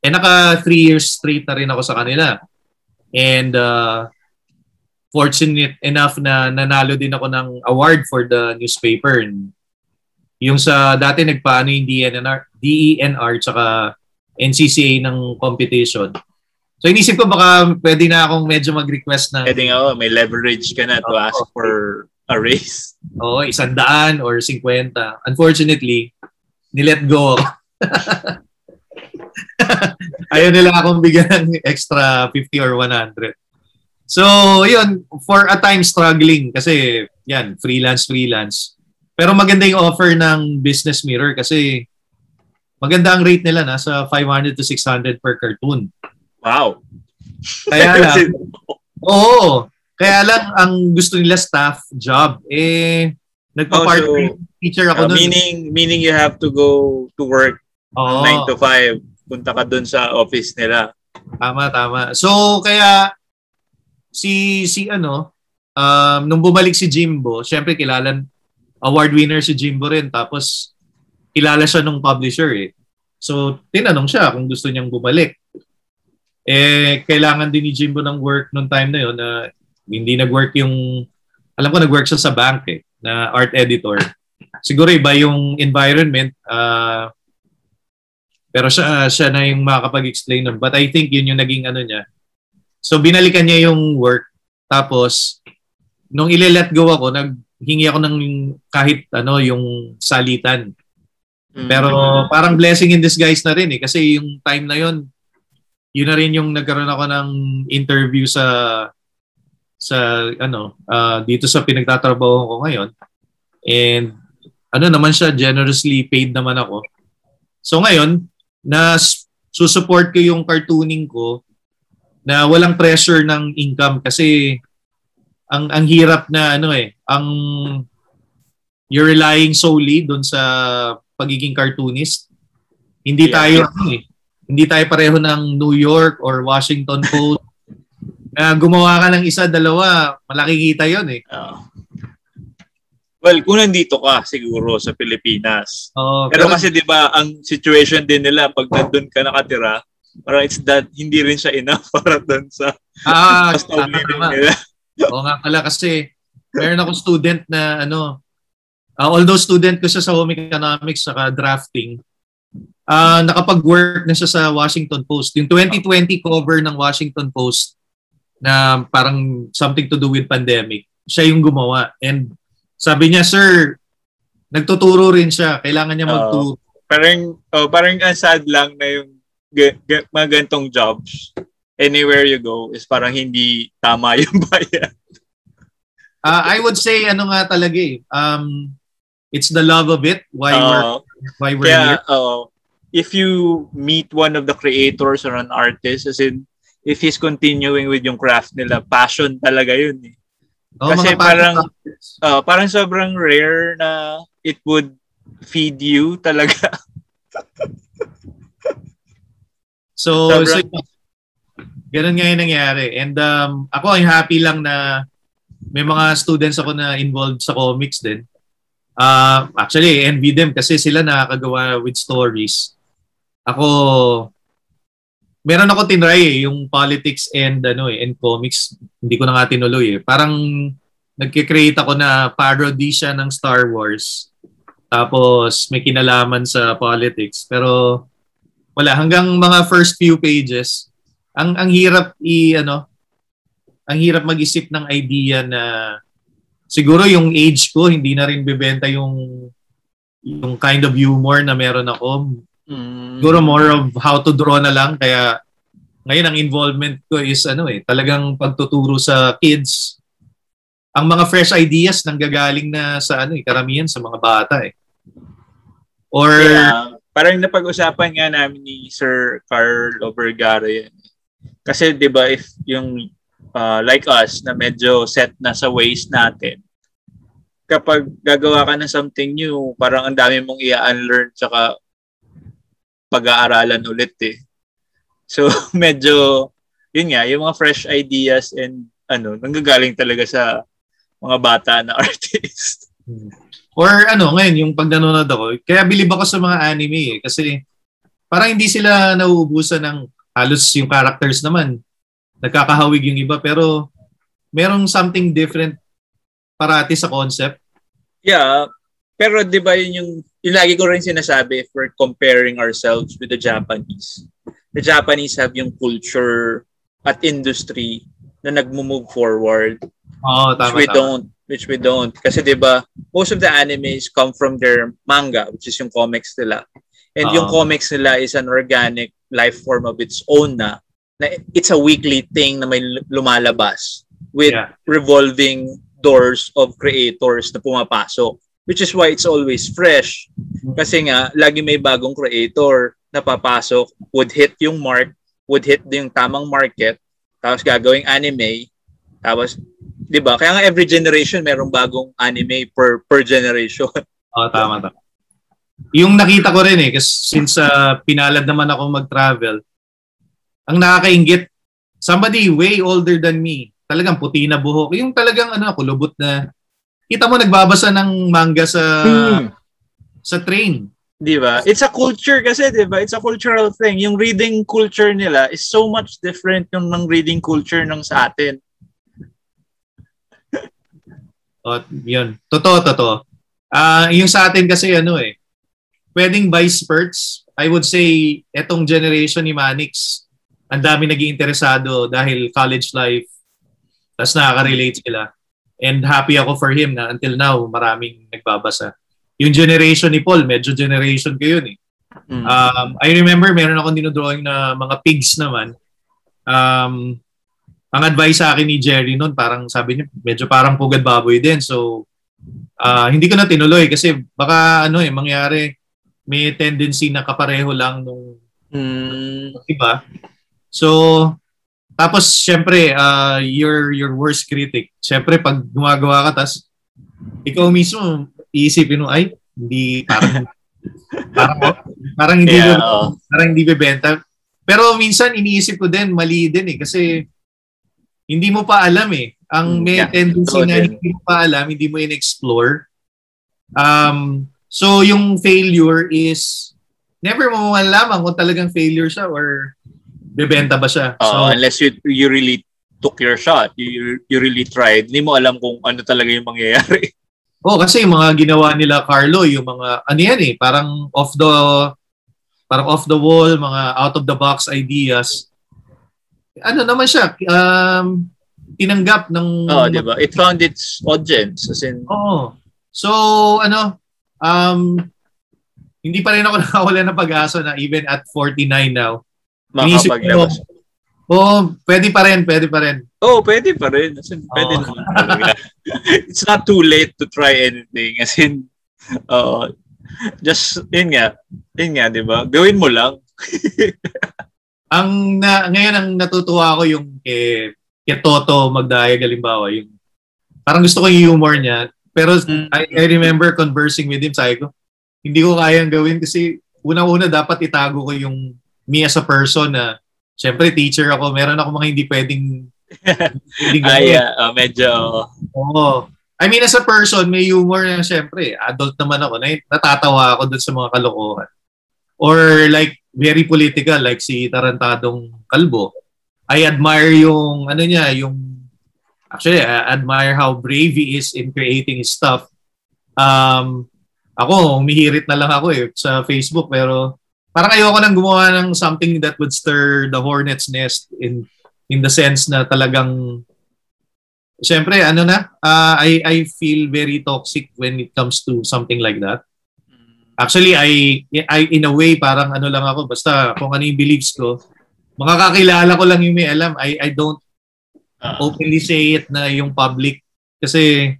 Eh naka 3 years straight na rin ako sa kanila. And uh, fortunate enough na nanalo din ako ng award for the newspaper. Yung sa dati nagpaano yung DNR, DENR tsaka NCCA ng competition. So inisip ko baka pwede na akong medyo mag-request ng Pwede nga, oh, may leverage ka na to Oo. ask for a raise. Oo, isang daan or 50. Unfortunately, nilet go ako. Ayaw nila akong bigyan ng extra 50 or 100. So, yun, for a time struggling kasi yan, freelance, freelance. Pero maganda yung offer ng Business Mirror kasi maganda ang rate nila, nasa 500 to 600 per cartoon. Wow. Kaya lang, oo, kaya lang ang gusto nila staff job, eh, nagpa-part Oh, so, teacher ako Uh, nun. meaning, meaning you have to go to work Oo. 9 to 5. Punta ka dun sa office nila. Tama, tama. So, kaya si si ano, um, nung bumalik si Jimbo, syempre kilala award winner si Jimbo rin tapos kilala siya nung publisher eh. So, tinanong siya kung gusto niyang bumalik. Eh, kailangan din ni Jimbo ng work nung time na yon na hindi nag-work yung alam ko nag-work siya sa bank eh, na art editor. Siguro iba yung environment ah, pero siya siya na yung makakapag-explain nun. But I think yun yung naging ano niya. So binalikan niya yung work. Tapos nung ile-let go ako, naghingi ako ng kahit ano yung salitan. Mm. Pero parang blessing in disguise na rin eh kasi yung time na yun yun na rin yung nagkaroon ako ng interview sa sa ano ah, dito sa pinagtatrabaho ko ngayon. And ano naman siya generously paid naman ako. So ngayon na susupport ko yung cartooning ko na walang pressure ng income kasi ang ang hirap na ano eh ang you're relying solely doon sa pagiging cartoonist. Hindi Yeah. tayo ano eh, hindi tayo pareho ng New York or Washington Post. na gumawa ka ng isa, dalawa, malaki kita 'yon eh. Ah. well, kung nandito ka siguro sa Pilipinas. Oo, Pero kasi 'di ba, ang situation din nila pag nandun ka nakatira, parang it's that hindi rin siya enough para doon sa ah, cost of living nila. Oo nga pala kasi meron akong student na ano, ah, although student ko siya sa home economics saka drafting, ah nakapag-work na siya sa Washington Post. Yung 2020 cover ng Washington Post na parang something to do with pandemic, siya yung gumawa. And sabi niya, sir, nagtuturo rin siya. Kailangan niya magturo. Parang oh, parang ang sad lang na yung ga- ga- mga gantong jobs anywhere you go is parang hindi tama yung bayad. Ah, I would say, ano nga talaga eh, um, it's the love of it, why we're, Oo. why we're here. Kaya, oo. if you meet one of the creators or an artist, as in, if he's continuing with yung craft nila, passion talaga yun eh. Oo, kasi parang- Uh, parang sobrang rare na it would feed you talaga. So, so Sobrang- ganun nga yung nangyari. And um, ako ay happy lang na may mga students ako na involved sa comics din. Uh, actually, envy them kasi sila nakakagawa with stories. Ako, meron ako tinry eh, yung politics and ano eh, and comics. Hindi ko na nga tinuloy eh. Parang nagkikreate ako na parody siya ng Star Wars. Tapos may kinalaman sa politics. Pero wala, hanggang mga first few pages, ang ang hirap i ano, ang hirap mag-isip ng idea na siguro yung age ko hindi na rin bebenta yung yung kind of humor na meron ako. Mm. Siguro more of how to draw na lang kaya ngayon ang involvement ko is ano eh, talagang pagtuturo sa kids. Ang mga fresh ideas nanggagaling na sa ano eh, karamihan sa mga bata eh. Or yeah, parang napag-usapan nga namin ni Sir Carl Vergara yan. Kasi 'di ba if yung uh, like us na medyo set na sa ways natin, kapag gagawa ka ng something new, parang ang dami mong i-unlearn tsaka pag-aaralan ulit eh. So medyo yun nga, yung mga fresh ideas and ano, nanggagaling talaga sa mga bata na artist. Or ano, ngayon, yung pag nanonood ako, kaya bilib ako sa mga anime eh, kasi parang hindi sila nauubusan ng halos yung characters naman. Nagkakahawig yung iba, pero merong something different parati sa concept. Yeah, pero 'di ba yun yung yung lagi ko rin sinasabi if we're comparing ourselves with the Japanese the Japanese have yung culture at industry na nagmo-move forward. Oh, tama, which we tama. don't. Which we don't. Kasi 'di ba, most of the animes come from their manga, which is yung comics nila. And uh yung comics nila is an organic life form of its own na, na it's a weekly thing na may lumalabas with yeah. revolving doors of creators na pumapasok which is why it's always fresh kasi nga lagi may bagong creator na papasok would hit yung mark, would hit yung tamang market, tapos gagawing anime, tapos 'di ba? Kaya nga every generation merong bagong anime per per generation. Oh, tama tama. Yung nakita ko rin eh kasi since uh, pinalad naman ako mag-travel, ang nakakaingit somebody way older than me, talagang puti na buhok, yung talagang ano, kulubot na kita mo nagbabasa ng manga sa hmm. sa train. 'Di ba? It's a culture kasi, 'di ba? It's a cultural thing. Yung reading culture nila is so much different yung ng reading culture ng sa atin. oh, 'yun. Totoo, totoo. Ah, uh, yung sa atin kasi ano eh. Pwedeng by spurts. I would say etong generation ni Manix, ang dami naging interesado dahil college life. Tapos nakaka-relate sila. And happy ako for him na until now maraming nagbabasa yung generation ni Paul, medyo generation ko yun eh. Mm. Um, I remember meron akong dinodrawing na mga pigs naman. Um, ang advice sa akin ni Jerry noon, parang sabi niya, medyo parang pugad baboy din. So, uh, hindi ko na tinuloy kasi baka ano eh, mangyari, may tendency na kapareho lang nung mm. iba. So, tapos syempre, uh, your your worst critic. Syempre, pag gumagawa ka, tas ikaw mismo, iisipin mo, ay, hindi, parang, parang, parang hindi, yeah, be, oh. parang hindi bebenta. Pero minsan iniisip ko din, mali din eh, kasi hindi mo pa alam eh. Ang hmm, may yeah, tendency na din. hindi mo pa alam, hindi mo in-explore. Um, so yung failure is, never mo malalaman kung talagang failure siya or bebenta ba siya. Uh, so, unless you, you really took your shot, you, you really tried, hindi mo alam kung ano talaga yung mangyayari. Oh, kasi yung mga ginawa nila Carlo, yung mga ano yan eh, parang off the parang off the wall, mga out of the box ideas. Ano naman siya, um, tinanggap ng Oh, di ba? It found its audience as in Oh. So, ano, um hindi pa rin ako nakawala ng pag-asa na even at 49 now. Makapaglabas. Oh, pwede pa rin, pwede pa rin. Oh, pwede pa rin. As in, pwede oh. naman talaga. It's not too late to try anything. As in, uh, just, yun nga, yun nga, di ba? Gawin mo lang. ang na, ngayon ang natutuwa ko yung kay, kay Toto Magdayag halimbawa, yung parang gusto ko yung humor niya. Pero mm. I, I remember conversing with him, sabi ko, hindi ko kayang gawin kasi unang-una dapat itago ko yung me as a person na Siyempre, teacher ako. Meron ako mga hindi pwedeng hindi Ay, uh, uh, medyo... Oo. I mean, as a person, may humor na siyempre. Adult naman ako. Na, natatawa ako dun sa mga kalokohan. Or like, very political, like si Tarantadong Kalbo. I admire yung, ano niya, yung, actually, I admire how brave he is in creating his stuff. Um, ako, umihirit na lang ako eh sa Facebook, pero parang ayoko nang gumawa ng something that would stir the hornet's nest in in the sense na talagang Siyempre, ano na, uh, I, I feel very toxic when it comes to something like that. Actually, I, I in a way, parang ano lang ako, basta kung ano yung beliefs ko, makakakilala ko lang yung may alam. I, I don't uh, openly say it na yung public kasi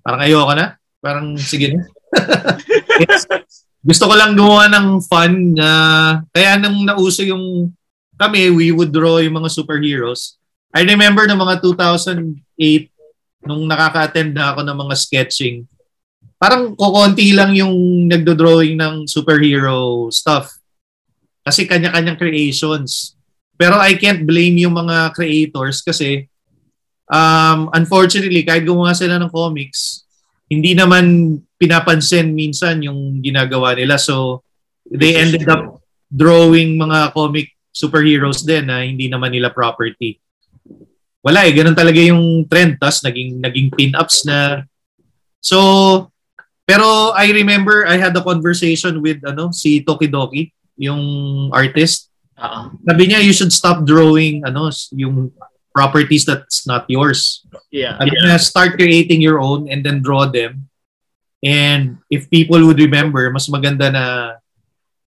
parang ayoko na. Parang sige na. gusto ko lang gumawa ng fun na kaya nang nauso yung kami, we would draw yung mga superheroes. I remember ng mga 2008 nung nakaka-attend na ako ng mga sketching. Parang kukonti lang yung nagdo-drawing ng superhero stuff. Kasi kanya-kanyang creations. Pero I can't blame yung mga creators kasi um, unfortunately, kahit gumawa sila ng comics, hindi naman pinapansin minsan yung ginagawa nila. So, they ended up drawing mga comic superheroes din na hindi naman nila property. Wala eh, ganun talaga yung trend. Tapos naging, naging pin-ups na. So, pero I remember I had a conversation with ano si Tokidoki, yung artist. Uh-huh. Sabi niya, you should stop drawing ano yung properties that's not yours. Yeah. Sabi yeah. niya, start creating your own and then draw them And if people would remember, mas maganda na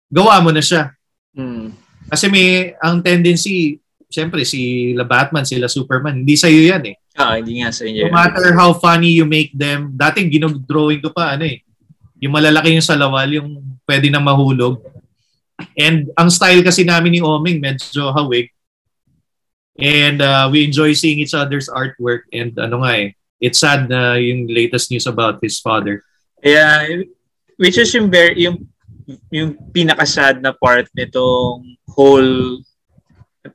gawa mo na siya. Mm. Kasi may ang tendency, syempre si la Batman, sila Superman, hindi sa iyo yan eh. Ah, hindi nga sa inyo. No matter how funny you make them, dating ginag-drawing ko pa ano eh. Yung malalaki yung salawal, yung pwede na mahulog. And ang style kasi namin ni Oming, medyo hawig. And uh, we enjoy seeing each other's artwork. And ano nga eh, it's sad na yung latest news about his father. Yeah, which is yung very, yung yung pinaka-sad na part nitong whole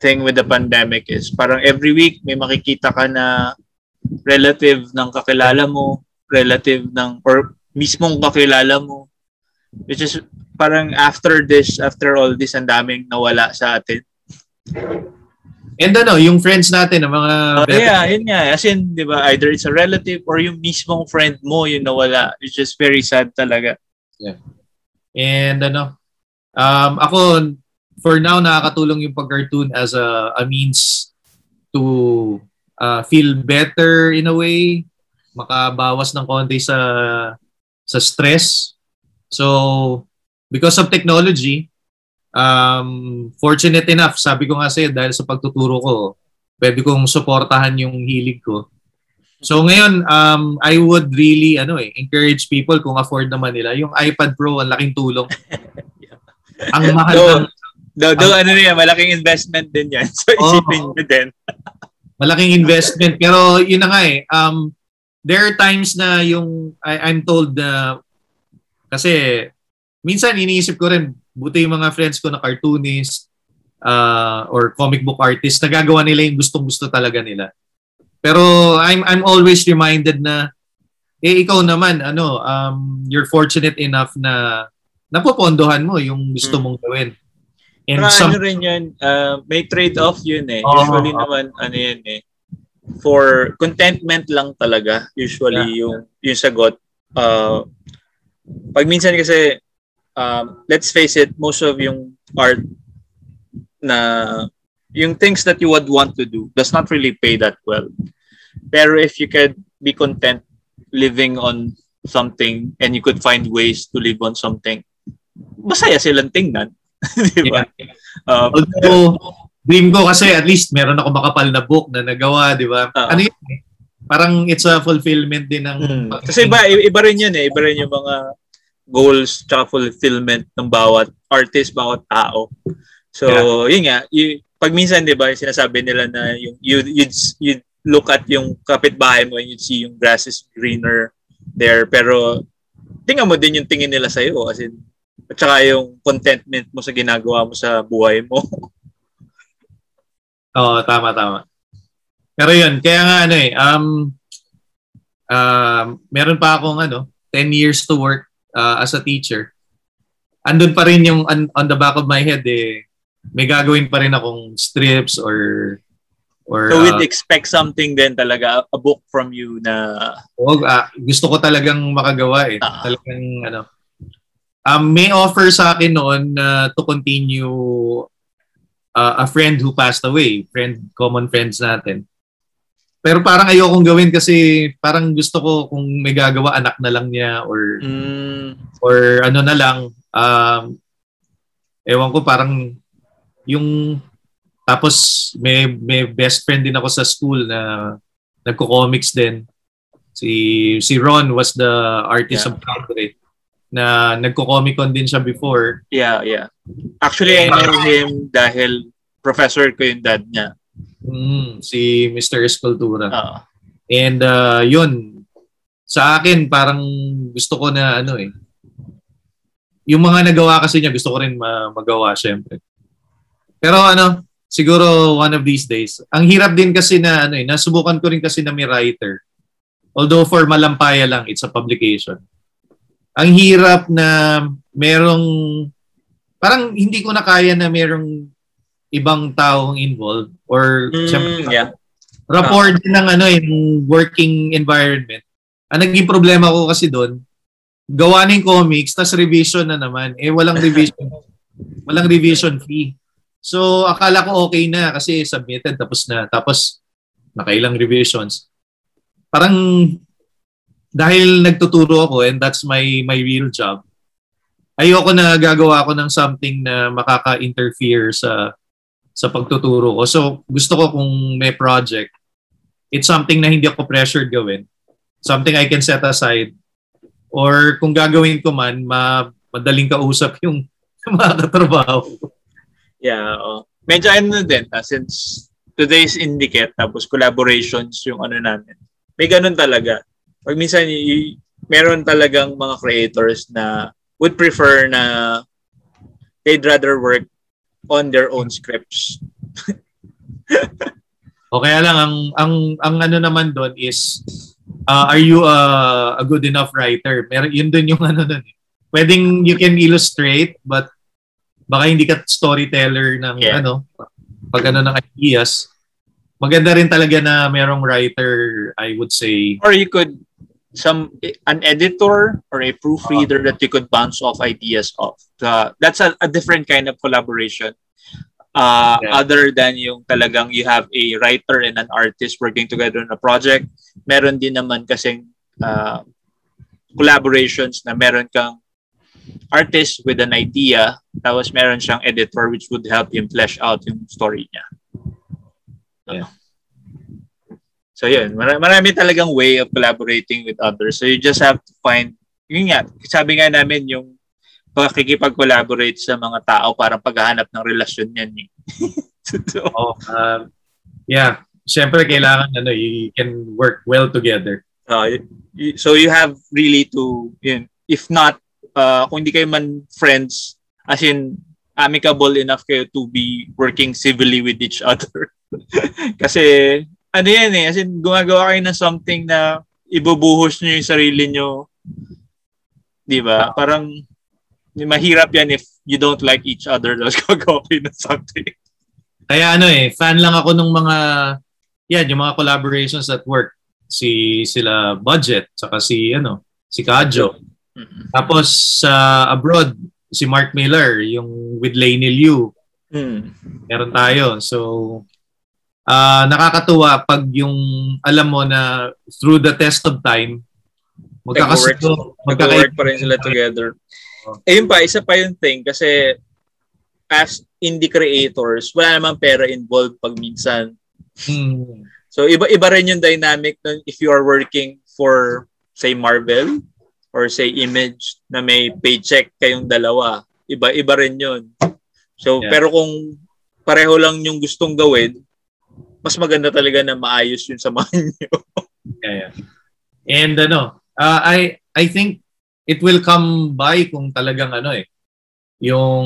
thing with the pandemic is parang every week may makikita ka na relative ng kakilala mo, relative ng or mismong kakilala mo which is parang after this, after all this, ang daming nawala sa atin. And ano, yung friends natin, ang mga... Uh, yeah, yun nga. As in, di ba, either it's a relative or yung mismong friend mo yung nawala. It's just very sad talaga. Yeah. And ano, um, ako, for now, nakakatulong yung pag-cartoon as a, a means to uh, feel better in a way, makabawas ng konti sa sa stress. So, because of technology, um, fortunate enough, sabi ko nga sa'yo, dahil sa pagtuturo ko, pwede kong suportahan yung hilig ko. So ngayon, um, I would really ano eh, encourage people kung afford naman nila. Yung iPad Pro, ang laking tulong. ang mahal do, ng... Do, do, ang, ano yan, malaking investment din yan. So isipin oh, nyo din. malaking investment. Pero yun na nga eh, um, there are times na yung, I, I'm told na, kasi minsan iniisip ko rin, buti yung mga friends ko na cartoonist uh, or comic book artist, nagagawa nila yung gustong-gusto talaga nila. Pero I'm I'm always reminded na eh ikaw naman ano um you're fortunate enough na napopondohan mo yung gusto hmm. mong gawin. And Pero some, ano rin yun, uh, may trade-off yun eh. Uh, usually naman, ano yun eh, for contentment lang talaga, usually yeah. yung, yung sagot. Uh, pag minsan kasi, um, let's face it, most of yung art na yung things that you would want to do does not really pay that well. Pero if you could be content living on something and you could find ways to live on something, masaya silang tingnan. di ba? Yeah. Um, Although, dream ko kasi at least meron ako makapal na book na nagawa, di ba? Uh, ano yun? Eh? Parang it's a fulfillment din ng... Hmm. Kasi iba, iba rin yun eh. Iba rin yung mga goals tsaka fulfillment ng bawat artist, bawat tao. So, yeah. yun nga, y- pag minsan 'di ba, sinasabi nila na yung you you you look at yung kapitbahay mo and you see yung grass is greener there pero tingnan mo din yung tingin nila sa iyo as in at saka yung contentment mo sa ginagawa mo sa buhay mo. Oo, tama tama. Pero yun, kaya nga ano eh, um, uh, meron pa akong ano, 10 years to work uh, as a teacher, andun pa rin yung on, on the back of my head eh, may gagawin pa rin akong strips or or So we'd uh, expect something then talaga, a book from you na oh, uh, gusto ko talagang makagawa eh. Uh, talagang ano. um, may offer sa akin noon na uh, to continue uh, a friend who passed away, friend, common friends natin. Pero parang ayokong gawin kasi parang gusto ko kung may gagawa anak na lang niya or mm. or ano na lang um ewan ko parang yung tapos may may best friend din ako sa school na nagko-comics din. Si si Ron was the artist yeah. of Calgary na nagko-Comic Con din siya before. Yeah, yeah. Actually, I know him dahil professor ko yung dad niya. Mm, si Mr. Escultura. Uh-huh. And uh, yun, sa akin parang gusto ko na ano eh, yung mga nagawa kasi niya gusto ko rin ma- magawa syempre. Pero ano, siguro one of these days. Ang hirap din kasi na ano eh, nasubukan ko rin kasi na may writer. Although for Malampaya lang, it's a publication ang hirap na merong parang hindi ko na kaya na merong ibang taong involved or mm, syempre, yeah. rapport uh, din ng ano yung working environment. Ang naging problema ko kasi doon, gawa ng comics, tas revision na naman. Eh, walang revision. walang revision fee. So, akala ko okay na kasi submitted tapos na. Tapos, nakailang revisions. Parang dahil nagtuturo ako and that's my my real job, ayoko na gagawa ako ng something na makaka-interfere sa sa pagtuturo ko. So, gusto ko kung may project, it's something na hindi ako pressured gawin. Something I can set aside. Or kung gagawin ko man, ma madaling kausap yung, mga katrabaho. Yeah, oh. Medyo ano din, ah, since today's Indicate, tapos collaborations yung ano namin. May ganun talaga pag minsan y- meron talagang mga creators na would prefer na they'd rather work on their own scripts. o kaya lang ang ang ang ano naman doon is uh, are you a, a good enough writer? Meron yun doon yung ano doon. Eh. Pwedeng you can illustrate but baka hindi ka storyteller ng yeah. ano pag ano ng ideas. Maganda rin talaga na merong writer, I would say. Or you could some an editor or a proofreader that you could bounce off ideas of. Uh, that's a, a different kind of collaboration. Uh, yeah. Other than yung talagang you have a writer and an artist working together on a project, meron din naman kasing uh, collaborations na meron kang artist with an idea, tapos meron siyang editor which would help him flesh out yung story niya. Yeah. So yun, mar- marami talagang way of collaborating with others. So you just have to find, yun nga, sabi nga namin yung pakikipag-collaborate sa mga tao para paghahanap ng relasyon yan. Eh. so, oh, um, yeah, syempre kailangan ano, you can work well together. Uh, so you have really to, yun, if not, uh, kung hindi kayo man friends, as in, amicable enough kayo to be working civilly with each other. Kasi ano yan eh, as in, gumagawa kayo ng something na ibubuhos nyo yung sarili nyo. Di ba? Parang, mahirap yan if you don't like each other tapos gagawa kayo ng something. Kaya ano eh, fan lang ako ng mga, yan, yung mga collaborations at work. Si, sila Budget, saka si, ano, si Kajo. Mm-hmm. Tapos sa uh, abroad, si Mark Miller, yung with Lainey Liu. Mm. Meron tayo. So, uh, nakakatuwa pag yung alam mo na through the test of time magkakasundo magkaka-work pa rin sila together. Oh. Ayun pa, isa pa yung thing kasi as indie creators, wala namang pera involved pag minsan. Hmm. So iba-iba rin yung dynamic nun if you are working for say Marvel or say Image na may paycheck kayong dalawa. Iba-iba rin yun. So yeah. pero kung pareho lang yung gustong gawin, mas maganda talaga na maayos yung samahan niyo. yeah, yeah. And ano, uh, I I think it will come by kung talagang ano eh yung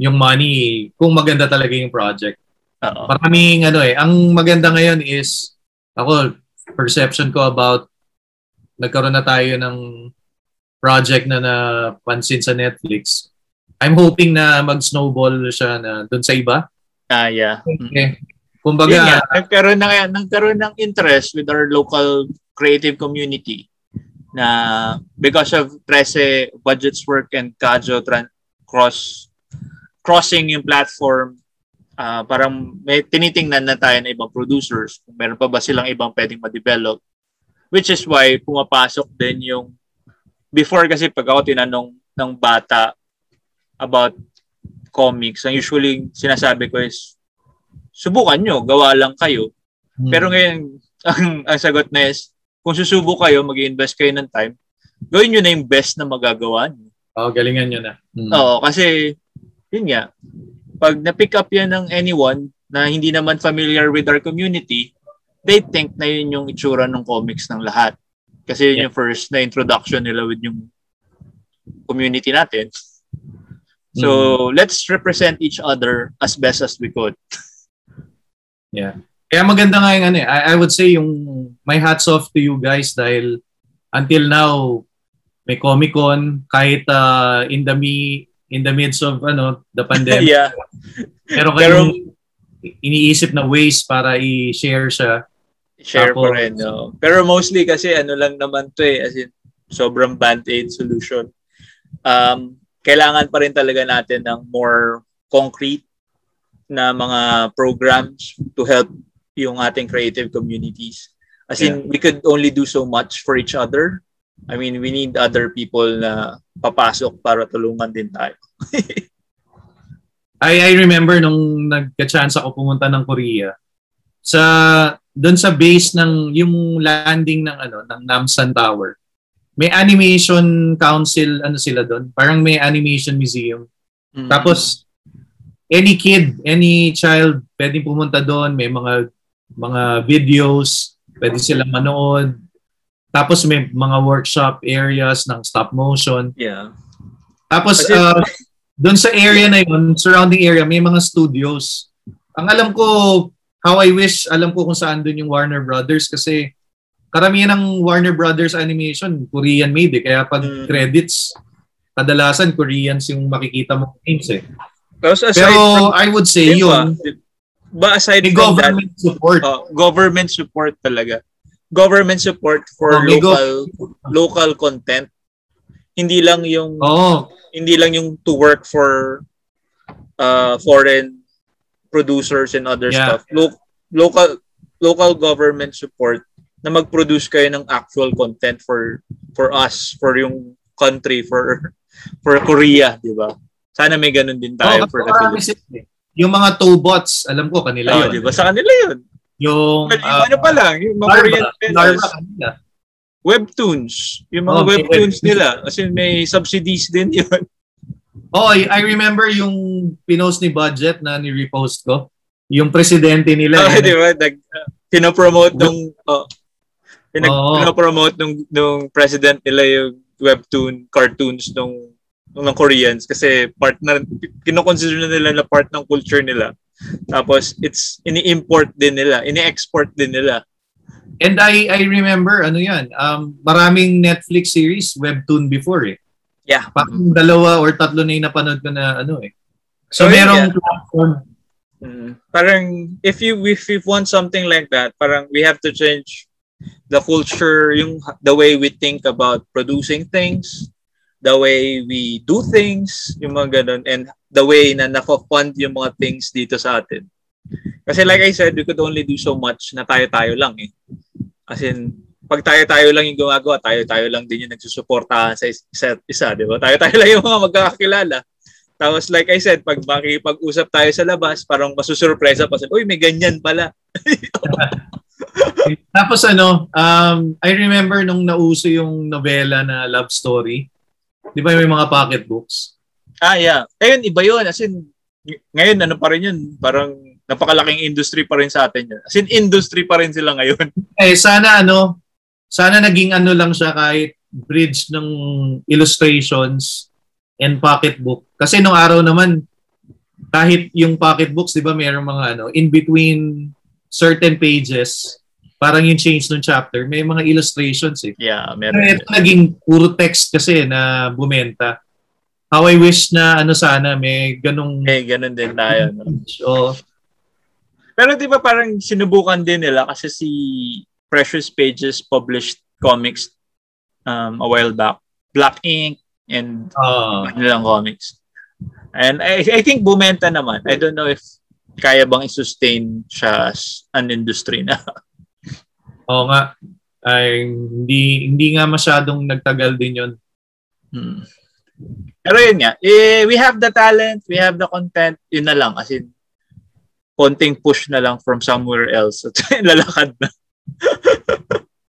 yung money kung maganda talaga yung project. Uh-oh. Maraming ano eh, ang maganda ngayon is ako perception ko about nagkaroon na tayo ng project na napansin sa Netflix. I'm hoping na mag-snowball siya na doon sa iba. Ah, yeah. Okay. Kumbaga, Yun nga, nagkaroon na nagkaroon ng interest with our local creative community na because of Trece budgets work and Kajo tran- cross crossing yung platform uh, parang may tinitingnan na tayo ng ibang producers kung meron pa ba silang ibang pwedeng ma-develop which is why pumapasok din yung before kasi pag ako tinanong ng bata about comics ang usually sinasabi ko is subukan nyo gawa lang kayo hmm. pero ngayon ang, ang sagot na is kung susubok kayo, mag invest kayo ng time, gawin nyo na yung best na magagawa nyo. Oo, oh, galingan nyo na. Hmm. Oo, kasi, yun nga, pag na-pick up yan ng anyone na hindi naman familiar with our community, they think na yun yung itsura ng comics ng lahat. Kasi yun yeah. yung first na introduction nila with yung community natin. So, mm. let's represent each other as best as we could. yeah. Kaya maganda nga yung ano eh. I, I would say yung my hats off to you guys dahil until now may Comic Con kahit uh, in the me in the midst of ano the pandemic. yeah. Pero kayong iniisip na ways para i-share siya. Share Tapos, pa rin, no? Pero mostly kasi ano lang naman to eh, as in, sobrang band-aid solution. Um, kailangan pa rin talaga natin ng more concrete na mga programs to help yung ating creative communities. As in, yeah. we could only do so much for each other. I mean, we need other people na papasok para tulungan din tayo. I, I remember nung nagka-chance ako pumunta ng Korea, sa doon sa base ng yung landing ng ano ng Namsan Tower. May animation council ano sila doon. Parang may animation museum. Mm-hmm. Tapos any kid, any child pwedeng pumunta doon, may mga mga videos, pwede silang manood. Tapos may mga workshop areas ng stop motion. Yeah. Tapos uh, doon sa area na yun, surrounding area, may mga studios. Ang alam ko, how I wish, alam ko kung saan doon yung Warner Brothers kasi karamihan ng Warner Brothers animation, Korean made eh. Kaya pag mm. credits, kadalasan Koreans yung makikita mo names eh. Pero from, I would say diba, yun, ba aside may from government that, support. Uh, government support talaga. Government support for oh, local go- local content. Hindi lang yung oh. hindi lang yung to work for uh, foreign producers and other yeah. stuff. Lo- local local government support na mag-produce kayo ng actual content for for us, for yung country, for for Korea, di ba? Sana may ganun din tayo oh, for the Philippines. Yung mga Tobots, alam ko kanila oh, yun. Di ba? Sa kanila yun. Yung, uh, ano pa lang, yung mga Korean kanila. Webtoons. Yung mga oh, webtoons web. nila. Kasi may subsidies din yun. Oh, I remember yung pinost ni Budget na ni-repost ko. Yung presidente nila. Oh, di ba? Nag, uh, pinopromote nung, oh, pinag, oh. pinopromote nung, nung president nila yung webtoon cartoons nung ng Koreans kasi part na kino-consider na nila na part ng culture nila. Tapos it's ini-import din nila, ini-export din nila. And I I remember ano 'yan, um maraming Netflix series webtoon before eh. Yeah. Parang dalawa or tatlo na yung napanood ko na ano eh. So, so merong yeah. platform. Mm, parang if you if you want something like that, parang we have to change the culture, yung the way we think about producing things, the way we do things, yung mga ganun, and the way na nako-fund yung mga things dito sa atin. Kasi like I said, we could only do so much na tayo-tayo lang eh. As in, pag tayo-tayo lang yung gumagawa, tayo-tayo lang din yung nagsusuportahan sa isa't isa, di ba? Tayo-tayo lang yung mga magkakakilala. Tapos like I said, pag makipag-usap tayo sa labas, parang masusurpresa pa sila, uy, may ganyan pala. Tapos ano, um, I remember nung nauso yung novela na love story, Di ba may mga pocketbooks? Ah, yeah. Ayun, iba yun. As in, ngayon, ano pa rin yun? Parang napakalaking industry pa rin sa atin yun. As in, industry pa rin sila ngayon. Eh, sana ano, sana naging ano lang siya kahit bridge ng illustrations and pocketbook. Kasi nung araw naman, kahit yung pocketbooks, di ba, mayroong mga ano, in between certain pages, parang yung change ng chapter, may mga illustrations eh. Yeah, meron. Ito naging puro text kasi na bumenta. How I wish na ano sana may ganong may ganun din tayo. No? So, pero di ba parang sinubukan din nila kasi si Precious Pages published comics um, a while back. Black Ink and Uh, Manilang Comics. And I, I think bumenta naman. I don't know if kaya bang i-sustain siya as an industry na. oo nga. Ay, hindi hindi nga masyadong nagtagal din 'yon. Hmm. Pero yun nga, eh, we have the talent, we have the content, yun na lang. As in, konting push na lang from somewhere else. At lalakad na.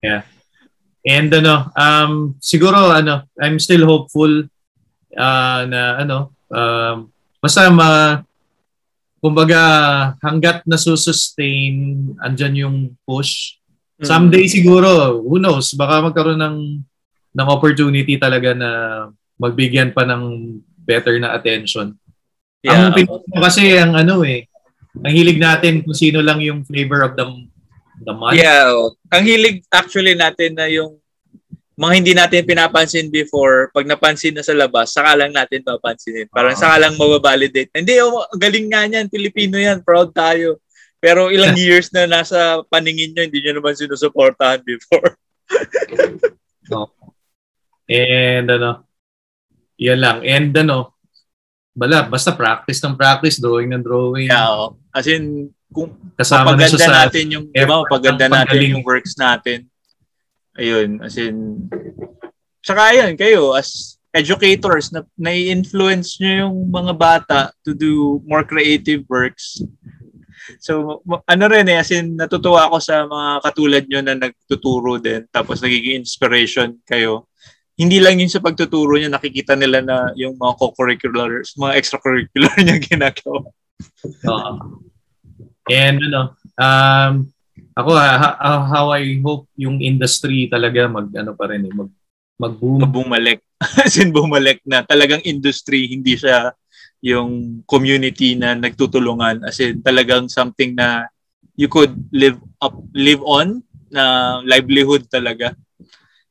And ano, um siguro ano, I'm still hopeful uh, na ano, um basta ma kumbaga hangga't nasusustain andyan yung push. Hmm. Someday siguro, who knows, baka magkaroon ng ng opportunity talaga na magbigyan pa ng better na attention. Yeah. Ang Pilipino kasi ang ano eh, ang hilig natin kung sino lang yung flavor of the the month. Yeah. oh. Ang hilig actually natin na yung mga hindi natin pinapansin before, pag napansin na sa labas, saka lang natin papansinin. Parang Oo. saka lang mababalidate. Hindi, oh, galing nga niyan, Pilipino yan, proud tayo. Pero ilang years na nasa paningin nyo, hindi nyo naman sinusuportahan before. And ano, yan lang. And ano, bala, basta practice ng practice, drawing ng drawing. Yeah, oh. As in, kung Kasama na sa natin yung, di ba, effort paganda ng natin yung works natin. Ayun, as in, saka ayun, kayo, as educators, na, nai-influence nyo yung mga bata to do more creative works. So, ano rin eh, as in, natutuwa ako sa mga katulad nyo na nagtuturo din, tapos nagiging inspiration kayo. Hindi lang yun sa pagtuturo nyo, nakikita nila na yung mga co-curriculars, mga extracurricular niya ginagawa. Oo. And ano, um, ako ha, ha- how I hope yung industry talaga mag ano pa rin eh, mag mag-boom. bumalik. As in bumalik na talagang industry, hindi siya yung community na nagtutulungan. As in talagang something na you could live up, live on na livelihood talaga.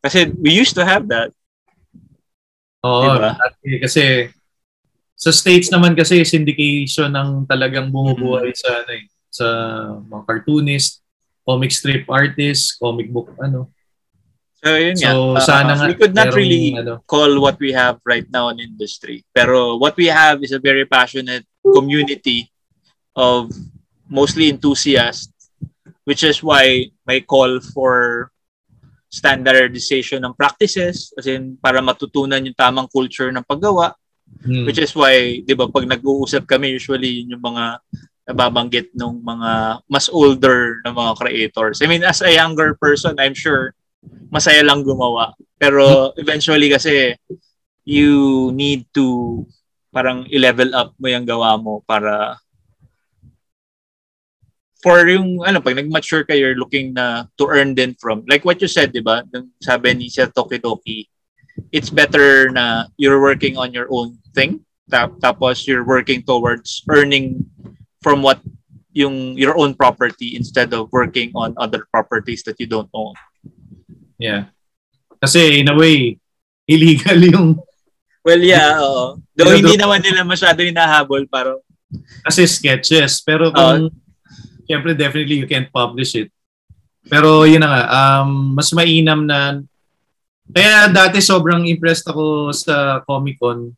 Kasi we used to have that. Oo, Diba? kasi sa states naman kasi syndication ng talagang bumubuhay sa ano eh, sa mga cartoonist, comic strip artist, comic book ano. So yun nga. So Uh, sana nga we could not merong, really ano, call what we have right now an industry. Pero what we have is a very passionate community of mostly enthusiasts, which is why my call for standardization ng practices, as in para matutunan yung tamang culture ng paggawa, hmm, which is why, di ba, pag nag-uusap kami, usually yun yung mga nababanggit ng mga mas older na mga creators. I mean, as a younger person, I'm sure masaya lang gumawa. Pero eventually kasi you need to parang i-level up mo yung gawa mo para for yung ano pag nag-mature ka you're looking na to earn din from like what you said di ba sabi ni Sir Tokidoki it's better na you're working on your own thing tap, tapos you're working towards earning from what yung your own property instead of working on other properties that you don't own yeah. Kasi in a way illegal yung Well, yeah, oo. Though hindi naman nila masyado hinahabol, parang, kasi sketches. Pero kung, syempre definitely you can't publish it. Pero yun na nga, um, mas mainam na, kaya dati sobrang impressed ako sa Comic Con.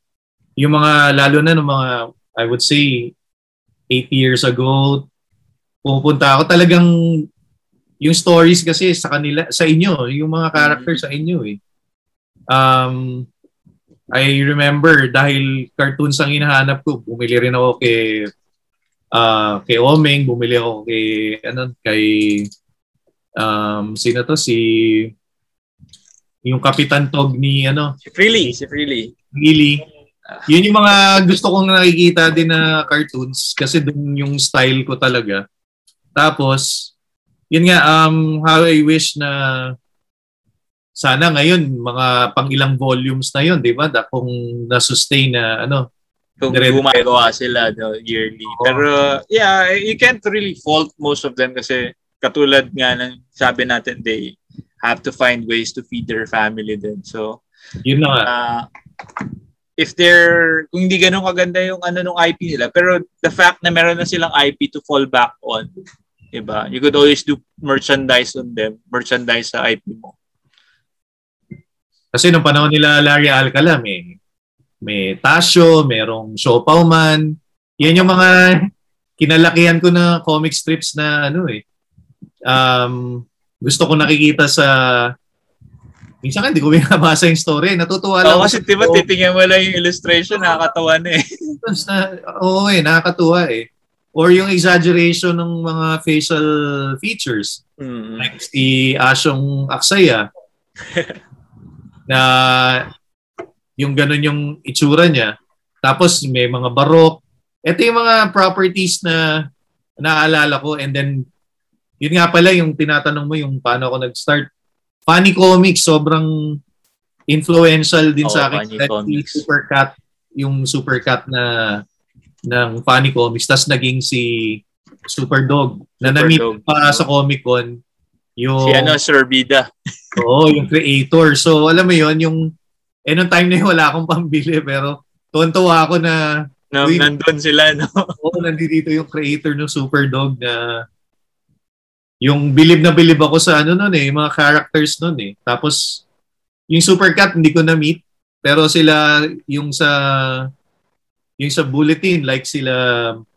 Yung mga, lalo na ng mga, I would say, 8 years ago, pupunta ako talagang, yung stories kasi sa kanila, sa inyo, yung mga character sa inyo eh. Um, I remember dahil cartoons ang hinahanap ko, bumili rin ako kay ah kay Omeng, bumili ako kay ano kay um sino to si yung Kapitan Tog ni ano, si Freely, si Freely. Lily. Yun yung mga gusto kong nakikita din na cartoons kasi dun yung style ko talaga. Tapos yun nga um how I wish na sana ngayon mga pang ilang volumes na yun, 'di ba? Da kung na-sustain na ano, Kung Direct- gumagawa sila no, yearly. Oo. Pero, yeah, you can't really fault most of them kasi katulad nga ng sabi natin, they have to find ways to feed their family din. So, yun na nga. uh, if they're, kung hindi ganun kaganda yung ano nung IP nila, pero the fact na meron na silang IP to fall back on, diba? You could always do merchandise on them, merchandise sa IP mo. Kasi nung panahon nila Larry Alcala, may, may Tasyo, merong Siopaw Man. Yan yung mga kinalakihan ko na comic strips na ano eh. Um, gusto ko nakikita sa Minsan ka, hindi ko binabasa yung story. Natutuwa lang. Oo, kasi diba, titingnan mo lang yung illustration, nakakatawa na eh. na, oo eh, nakakatuwa eh. Or yung exaggeration ng mga facial features. Mm. Like si Asyong Aksaya. na yung ganun yung itsura niya. Tapos may mga barok. Ito yung mga properties na naalala ko. And then, yun nga pala yung tinatanong mo yung paano ako nag-start funny comics, sobrang influential din oh, sa akin. Funny si Super Cat, yung Super Cat na ng funny comics. Tapos naging si Super Dog. Na na-meet pa sa Comic Con. Yung, si ano, Sir Bida. Oo, yung creator. So, alam mo yon yung, eh, nung time na yun, wala akong pambili, pero tuwan-tuwa ako na, na uy, nandun sila, no? Oo, nandito yung creator ng Super Dog na yung bilib na bilib ako sa ano noon eh, mga characters noon eh. Tapos yung Supercat hindi ko na meet pero sila yung sa yung sa bulletin like sila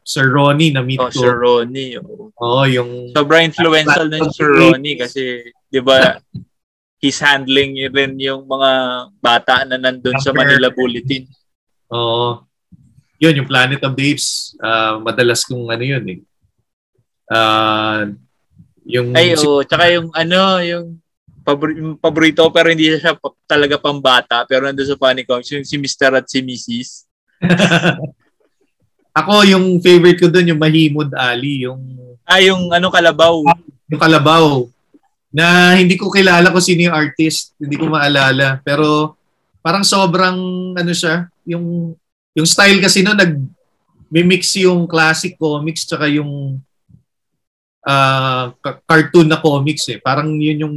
Sir Ronnie na meet oh, ko. Sir Ronnie. Oo, oh, yung sobrang influential din Sir Ronnie kasi 'di ba he's handling rin yung mga bata na nandun sa Manila Bulletin. Oo. Yun, yung Planet of the Apes, uh, madalas kong ano yun eh. Uh, yung Ay, oh, tsaka yung ano, yung pabor- paborito pero hindi siya talaga pambata pero nandoon sa comics yung si Mr. at si Mrs. Ako yung favorite ko doon yung Mahimod Ali, yung Ah, yung ano kalabaw. Yung kalabaw. Na hindi ko kilala ko sino yung artist, hindi ko maalala, pero parang sobrang ano siya, yung yung style kasi no nag mix yung classic comics tsaka yung uh, cartoon na comics eh. Parang yun yung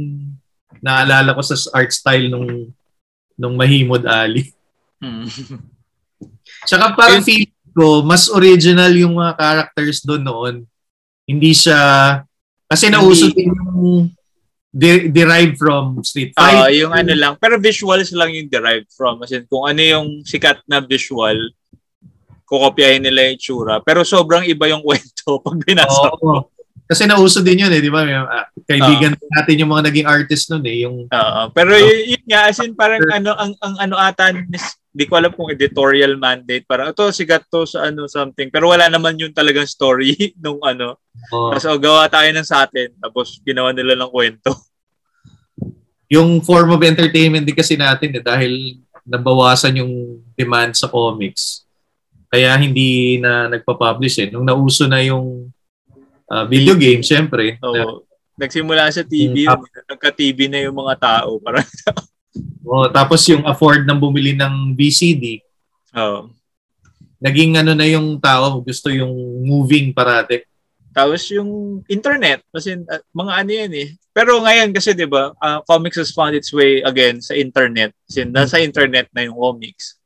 naalala ko sa art style nung nung Mahimod Ali. Tsaka parang feeling ko, mas original yung mga characters doon noon. Hindi siya, kasi nauso din yung de- derived from Street Fighter. Oo, uh, yung ano lang. Pero visuals lang yung derived from. As in, kung ano yung sikat na visual, kukopyahin nila yung tsura. Pero sobrang iba yung kwento pag binasa mo. Kasi nauso din yun eh, di ba? Uh, kaibigan uh, natin yung mga naging artist noon eh. Yung, uh, pero so, yun nga, as in parang ano, ang, ang ano ata, hindi ko alam kung editorial mandate, para ito sigat to sa ano something. Pero wala naman yung talagang story nung ano. Uh, Tapos oh, gawa tayo ng sa atin, tapos ginawa nila ng kwento. Yung form of entertainment din kasi natin eh, dahil nabawasan yung demand sa comics. Kaya hindi na nagpa-publish eh. Nung nauso na yung uh, video game, syempre. Oo. Na, Nagsimula sa TV, uh, nagka-TV na yung mga tao. Parang oh, tapos yung afford ng bumili ng VCD. Oo. Naging ano na yung tao, gusto yung moving parate. Tapos yung internet, kasi uh, mga ano yan eh. Pero ngayon kasi 'di ba, uh, comics has found its way again sa internet. Kasi nasa internet na yung comics.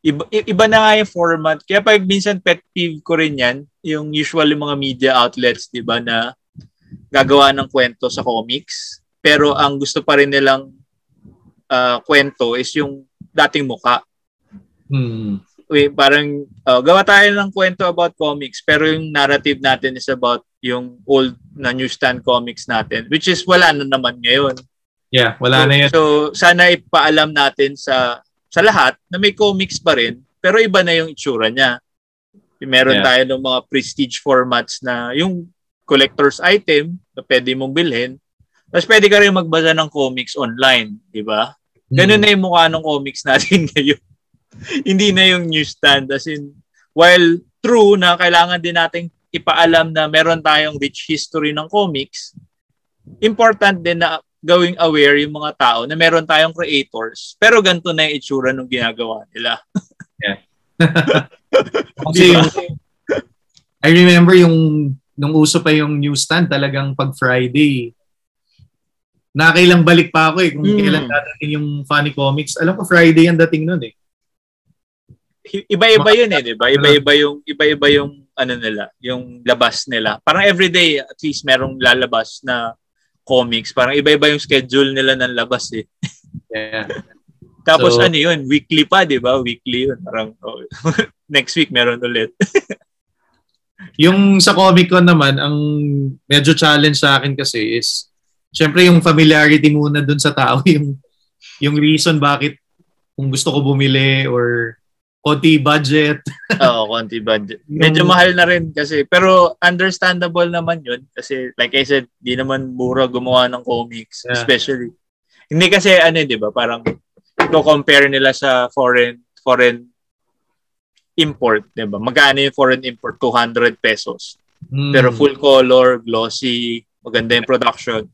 Iba, iba na nga yung format. Kaya pag minsan pet peeve ko rin yan, yung usual yung mga media outlets, di ba, na gagawa ng kwento sa comics. Pero ang gusto pa rin nilang uh, kwento is yung dating muka. Hmm. Wait, parang uh, gawa tayo ng kwento about comics pero yung narrative natin is about yung old na newsstand comics natin which is wala na naman ngayon. Yeah, wala so, na yun. So sana ipaalam natin sa sa lahat na may comics pa rin pero iba na yung itsura niya. Meron yeah. tayo ng mga prestige formats na yung collector's item na pwede mong bilhin. Tapos pwede ka rin magbasa ng comics online, di ba? Ganun mm. na yung mukha ng comics natin ngayon. Hindi na yung newsstand. As in, while true na kailangan din nating ipaalam na meron tayong rich history ng comics, important din na gawing aware yung mga tao na meron tayong creators, pero ganito na yung itsura ng ginagawa nila. yeah. Kasi diba? I remember yung nung uso pa yung newsstand talagang pag Friday nakailang balik pa ako eh kung mm. kailan dadating yung funny comics. Alam ko Friday ang dating noon eh. Iba-iba yun eh, 'di ba? Iba-iba yung iba-iba yung ano nila, yung labas nila. Parang everyday at least merong lalabas na comics. Parang iba-iba yung schedule nila ng labas eh. yeah. Tapos So- ano yun, weekly pa, di ba? Weekly yun. Parang oh, next week meron ulit. Yung sa Comic Con naman, ang medyo challenge sa akin kasi is, syempre yung familiarity muna dun sa tao, yung, yung reason bakit kung gusto ko bumili or konti budget. Oo, konti budget. Medyo mahal na rin kasi. Pero understandable naman yun. Kasi like I said, di naman mura gumawa ng comics. Yeah. Especially. Hindi kasi ano, di ba? Parang compare nila sa foreign foreign import, di ba? Magkano yung foreign import? 200 pesos. Hmm. Pero full color, glossy, maganda yung production.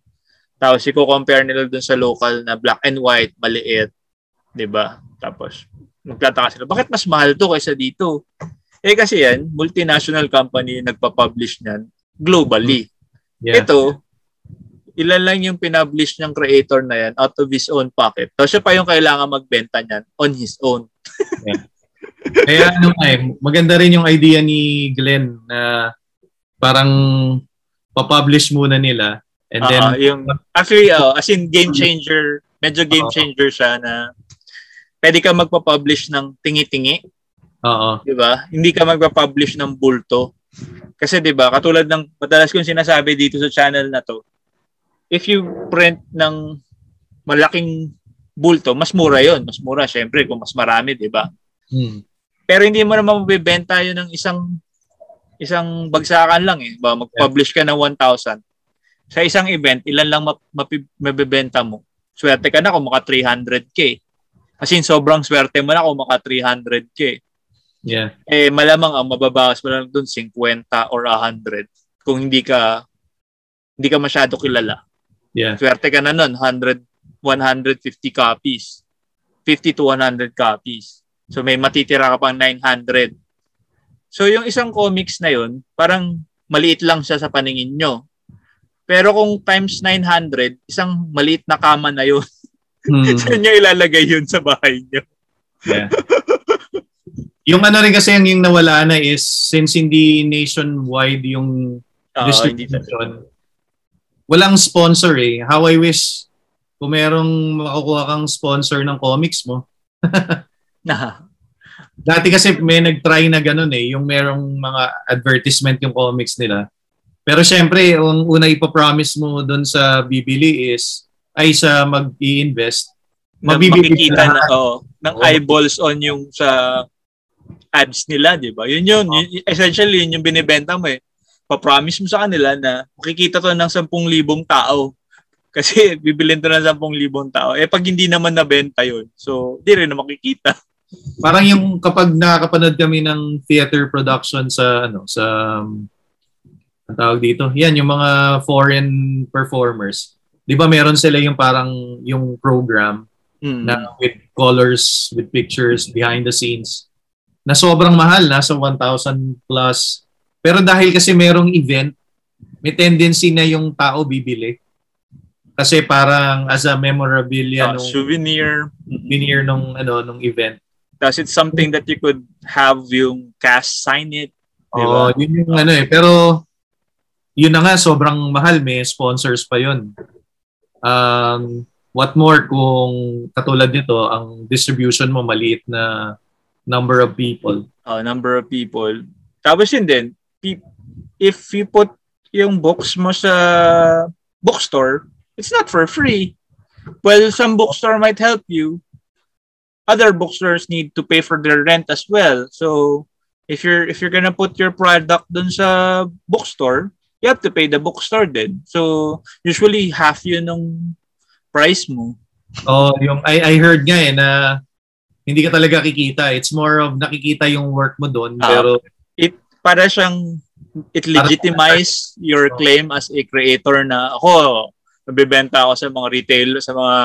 Tapos i-compare nila dun sa local na black and white, maliit, 'di ba? Tapos magtataka sila, bakit mas mahal to kaysa dito? Eh kasi yan, multinational company nagpa-publish niyan globally. yeah. Ito, ilan lang yung pinublish ng creator na yan out of his own pocket. Tapos siya pa yung kailangan magbenta niyan on his own. Kaya ano eh, maganda rin yung idea ni Glenn na parang papublish muna nila and then Ah, yung actually oh, as in game changer, medyo game changer siya na pwede ka magpa-publish ng tingi-tingi, oo. 'di ba? Hindi ka magpa-publish ng bulto. Kasi 'di ba, katulad ng madalas kong sinasabi dito sa channel na 'to, if you print ng malaking bulto, mas mura 'yon, mas mura syempre kung mas marami, 'di ba? Hmm. Pero hindi mo naman mabibenta 'yun ng isang isang bagsakan lang eh. Ba mag-publish ka ng 1,000. Sa isang event, ilan lang map- mapi- mabibenta mo? Swerte ka na kung maka 300k. As in, sobrang swerte mo na kung maka 300k. Yeah. Eh, malamang ang mababawas mo lang dun 50 or 100 kung hindi ka hindi ka masyado kilala. Yeah. Swerte ka na nun, 100, 150 copies. 50 to 100 copies. So may matitira ka pang 900. So yung isang comics na yun, parang maliit lang siya sa paningin nyo. Pero kung times 900, isang maliit na kama na yun. Hmm. Saan nyo ilalagay yun sa bahay nyo? Yeah. yung ano rin kasi yung, yung nawala na is since hindi nationwide yung talaga. distribution, walang sponsor eh. How I wish kung merong makukuha kang sponsor ng comics mo. Na, Dati kasi may nag-try na ganun eh, yung merong mga advertisement yung comics nila. Pero syempre, ang una ipapromise mo doon sa bibili is, ay sa mag-i-invest, na Mabibili ka. na, oh, ng eyeballs on yung sa ads nila, di ba? Yun yun. yun essentially, yun yung binibenta mo eh. Pa-promise mo sa kanila na makikita to ng 10,000 tao. Kasi bibilin to ng 10,000 tao. Eh pag hindi naman nabenta yun, so di rin na makikita. parang yung kapag nakakapanood kami ng theater production sa ano sa um, ang tawag dito yan yung mga foreign performers 'di ba meron sila yung parang yung program Mm. na with colors with pictures behind the scenes na sobrang mahal nasa 1,000 plus pero dahil kasi merong event may tendency na yung tao bibili kasi parang as a memorabilia Ah, nung souvenir. souvenir nung ano nung event Tapos it's something that you could have yung cast sign it. Di Oo, ba? yun yung ano eh. Pero, yun na nga, sobrang mahal. May sponsors pa yun. Um, what more kung katulad nito, ang distribution mo maliit na number of people. uh, number of people. Tapos yun din, if you put yung books mo sa bookstore, it's not for free. Well, some bookstore might help you. Other bookstores need to pay for their rent as well. So, if you're if you're gonna put your product dun sa bookstore, you have to pay the bookstore din. So, usually half yun ng price mo. Oh, yung I, I heard nga eh na hindi ka talaga kikita. It's more of nakikita yung work mo doon. Ah. pero, para siyang it legitimize your claim as a creator na ako nabebenta ako sa mga retail sa mga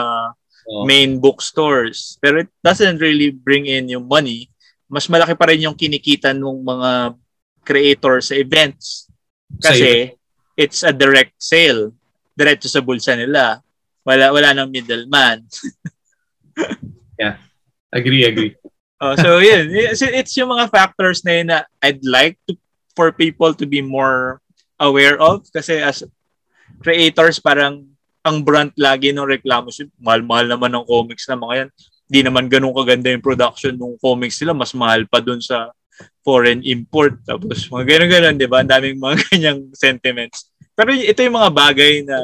oh, main bookstores pero it doesn't really bring in yung money mas malaki pa rin yung kinikita ng mga creators sa events kasi it's a direct sale. Diretso sa bulsa nila. Wala wala nang middleman. Agree, agree. Oh, so yun, it's, it's yung mga factors na yun na I'd like to for people to be more aware of. Kasi as creators parang ang brand lagi ng reklamo, mahal-mahal naman ng comics na mga yan. di naman ganun kaganda yung production ng comics nila. Mas mahal pa dun sa foreign import. Tapos mga ganun-ganun, di ba? Ang daming mga ganyang sentiments. Pero ito yung mga bagay na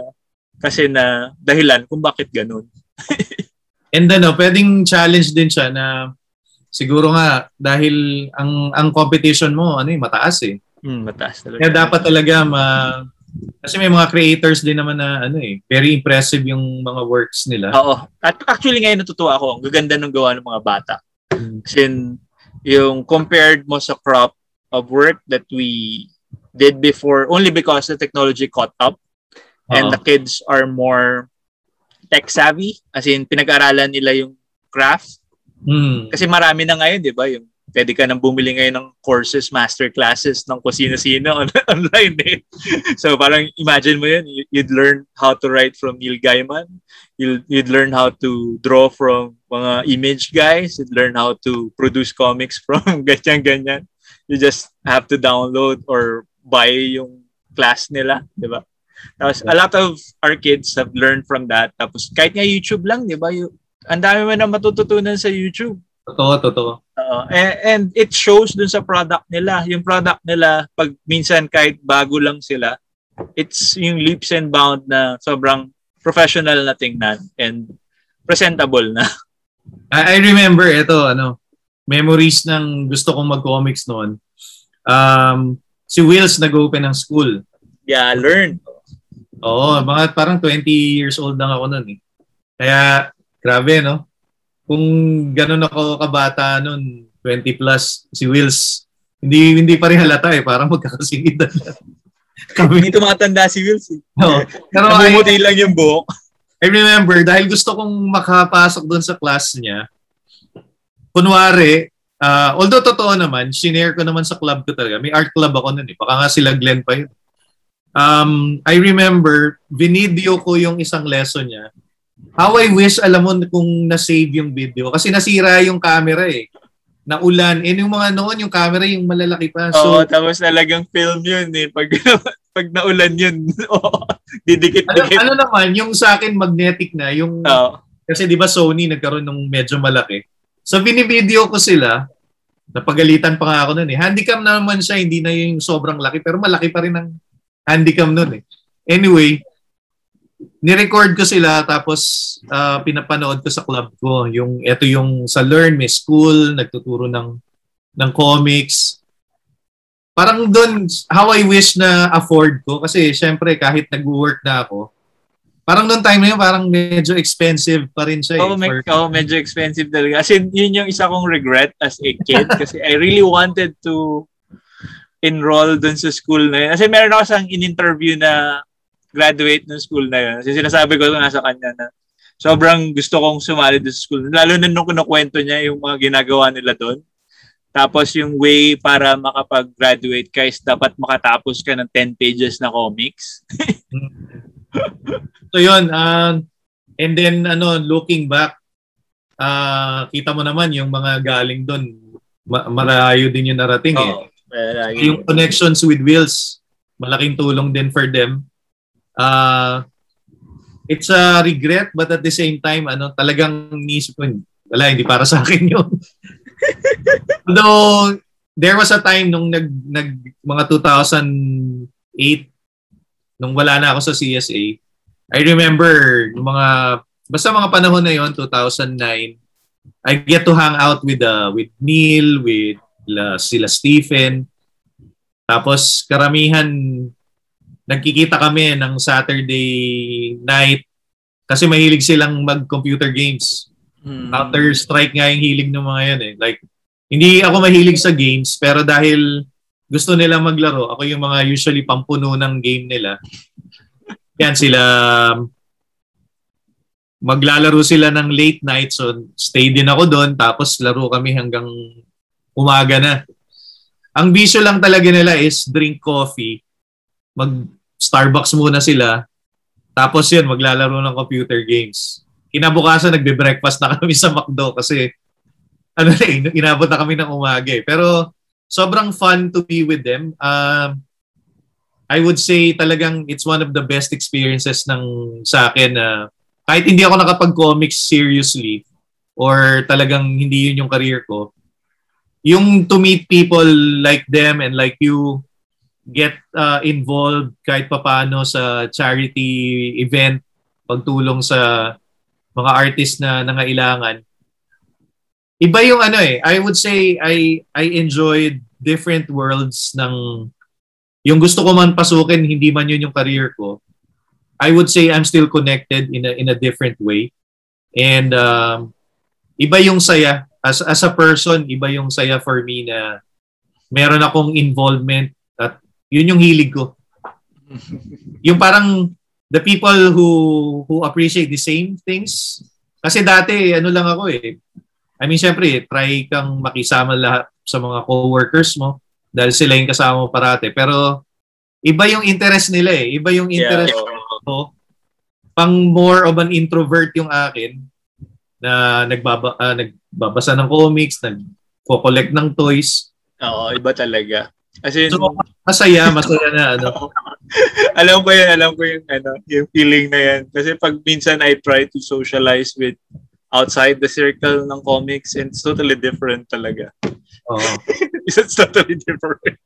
kasi na dahilan kung bakit ganun. And ano, pwedeng challenge din siya na siguro nga dahil ang ang competition mo ano eh, mataas eh. Mm, mataas talaga. Kaya dapat talaga ma kasi may mga creators din naman na ano eh, very impressive yung mga works nila. Oo. At actually ngayon natutuwa ako, ang gaganda ng gawa ng mga bata. Kasi yung compared mo sa crop of work that we did before only because the technology caught up and Oo. the kids are more tech savvy as in pinag-aralan nila yung craft Mm. kasi marami na ngayon di ba yung pwede ka nang bumili ngayon ng courses master classes ng kung sino-sino on- online eh. so parang imagine mo yun you- you'd learn how to write from Neil Gaiman you'd, you'd learn how to draw from mga image guys you'd learn how to produce comics from ganyan-ganyan you just have to download or buy yung class nila, di ba? Tapos, a lot of our kids have learned from that. Tapos, kahit nga YouTube lang, di ba? Ang dami mo na matututunan sa YouTube. Totoo, totoo. Oo. and, and it shows dun sa product nila. Yung product nila, pag minsan kahit bago lang sila, it's yung leaps and bound na sobrang professional na tingnan and presentable na. I, I remember ito ano, memories ng gusto kong mag-comics noon. Um, si Wills nag-open ng school. Yeah, learn. Oo, mga parang 20 years old lang ako noon eh. Kaya grabe no. Kung ganun ako kabata noon, 20 plus si Wills, hindi hindi pa rin halata eh, parang magkakasing edad. Kami. Hindi tumatanda si Wills. eh. Oo. Pero Namumuti lang yung buhok. I remember, dahil gusto kong makapasok doon sa class niya, kunwari, ah, although totoo naman, shinare ko naman sa club ko talaga. May art club ako nun eh. Baka nga sila Glenn pa yun. Um, I remember, video ko yung isang lesson niya. How I wish, alam mo, kung na-save yung video. Kasi nasira yung camera eh. Naulan. Eh, yung mga noon, yung camera, yung malalaki pa. Oo, So, tapos talagang film yun eh. Pag, pag naulan yun, oo, ano, didikit-dikit. ano naman, yung sa akin magnetic na, yung Oo. Kasi di ba Sony nagkaroon ng medyo malaki. So binivideo ko sila, napagalitan pa nga ako nun eh. Handicam na naman siya, hindi na yung sobrang laki, pero malaki pa rin ang handicam nun eh. Anyway, nirecord ko sila tapos ah, pinapanood ko sa club ko. Yung, ito yung sa Learn, may school, nagtuturo ng, ng comics. Parang doon, how I wish na afford ko. Kasi syempre kahit nag-work na ako, parang noong time na yun, parang medyo expensive pa rin siya. eh, Oo, me- for- oo, medyo expensive talaga. As in, yun yung isa kong regret as a kid kasi I really wanted to enroll dun sa school na yun. Kasi meron ako sang in-interview na graduate ng school na yun. Kasi sinasabi ko nga sa kanya na sobrang gusto kong sumali dun sa school. Lalo na nung kinukwento niya yung mga ginagawa nila doon. Tapos yung way para makapag-graduate ka is dapat makatapos ka ng 10 pages na comics. So yun, um, and then ano, looking back, ah kita mo naman yung mga galing doon, ma- marayo din yung narating eh. Oo. Kaya lagi- Yung connections with Wills, malaking tulong din for them. Uh, it's a regret but at the same time, ano, talagang nisip ko, wala, hindi para sa akin yun. Although, there was a time nung nag, nag mga 2008, nung wala na ako sa CSA, I remember yung mga, basta mga panahon na yon 2009, I get to hang out with uh, with Neil, with la, sila Stephen. Tapos karamihan nagkikita kami ng Saturday night kasi mahilig silang mag-computer games. Hmm. Counter Strike nga yung hilig ng mga yan eh. Like hindi ako mahilig sa games pero dahil gusto nila maglaro, ako yung mga usually pampuno ng game nila. Yan sila maglalaro sila ng late night so stay din ako doon tapos laro kami hanggang umaga na. Ang bisyo lang talaga nila is drink coffee, mag Starbucks muna sila, tapos yun, maglalaro ng computer games. Kinabukasan, nagbe-breakfast na kami sa McDo kasi ano na eh, inabot na kami ng umaga eh. Pero sobrang fun to be with them. Um, I would say talagang it's one of the best experiences ng sa akin na kahit hindi ako nakapag-comics seriously, or talagang hindi yun yung career ko, yung to meet people like them and like you get uh, involved kahit papano sa charity event, pagtulong sa mga artist na nangailangan. Iba yung ano eh, I would say I I enjoyed different worlds ng yung gusto ko man pasukin, hindi man yun yung career ko. I would say I'm still connected in a in a different way. And um, iba yung saya as as a person, iba yung saya for me na meron akong involvement at yun yung hilig ko. yung parang the people who who appreciate the same things kasi dati ano lang ako eh I mean syempre try kang makisama lahat sa mga co-workers mo dahil sila yung kasama mo parate pero iba yung interest nila eh iba yung interest yeah. ko pang more of an introvert yung akin na nagbaba uh, nagbabasa ng comics nagko-collect ng toys Oo, iba talaga. As in, so, masaya, masaya na ano. alam ko yan, alam ko yung, ano, yung feeling na yan. Kasi pag minsan I try to socialize with outside the circle ng comics and it's totally different talaga. Oh. it's totally different.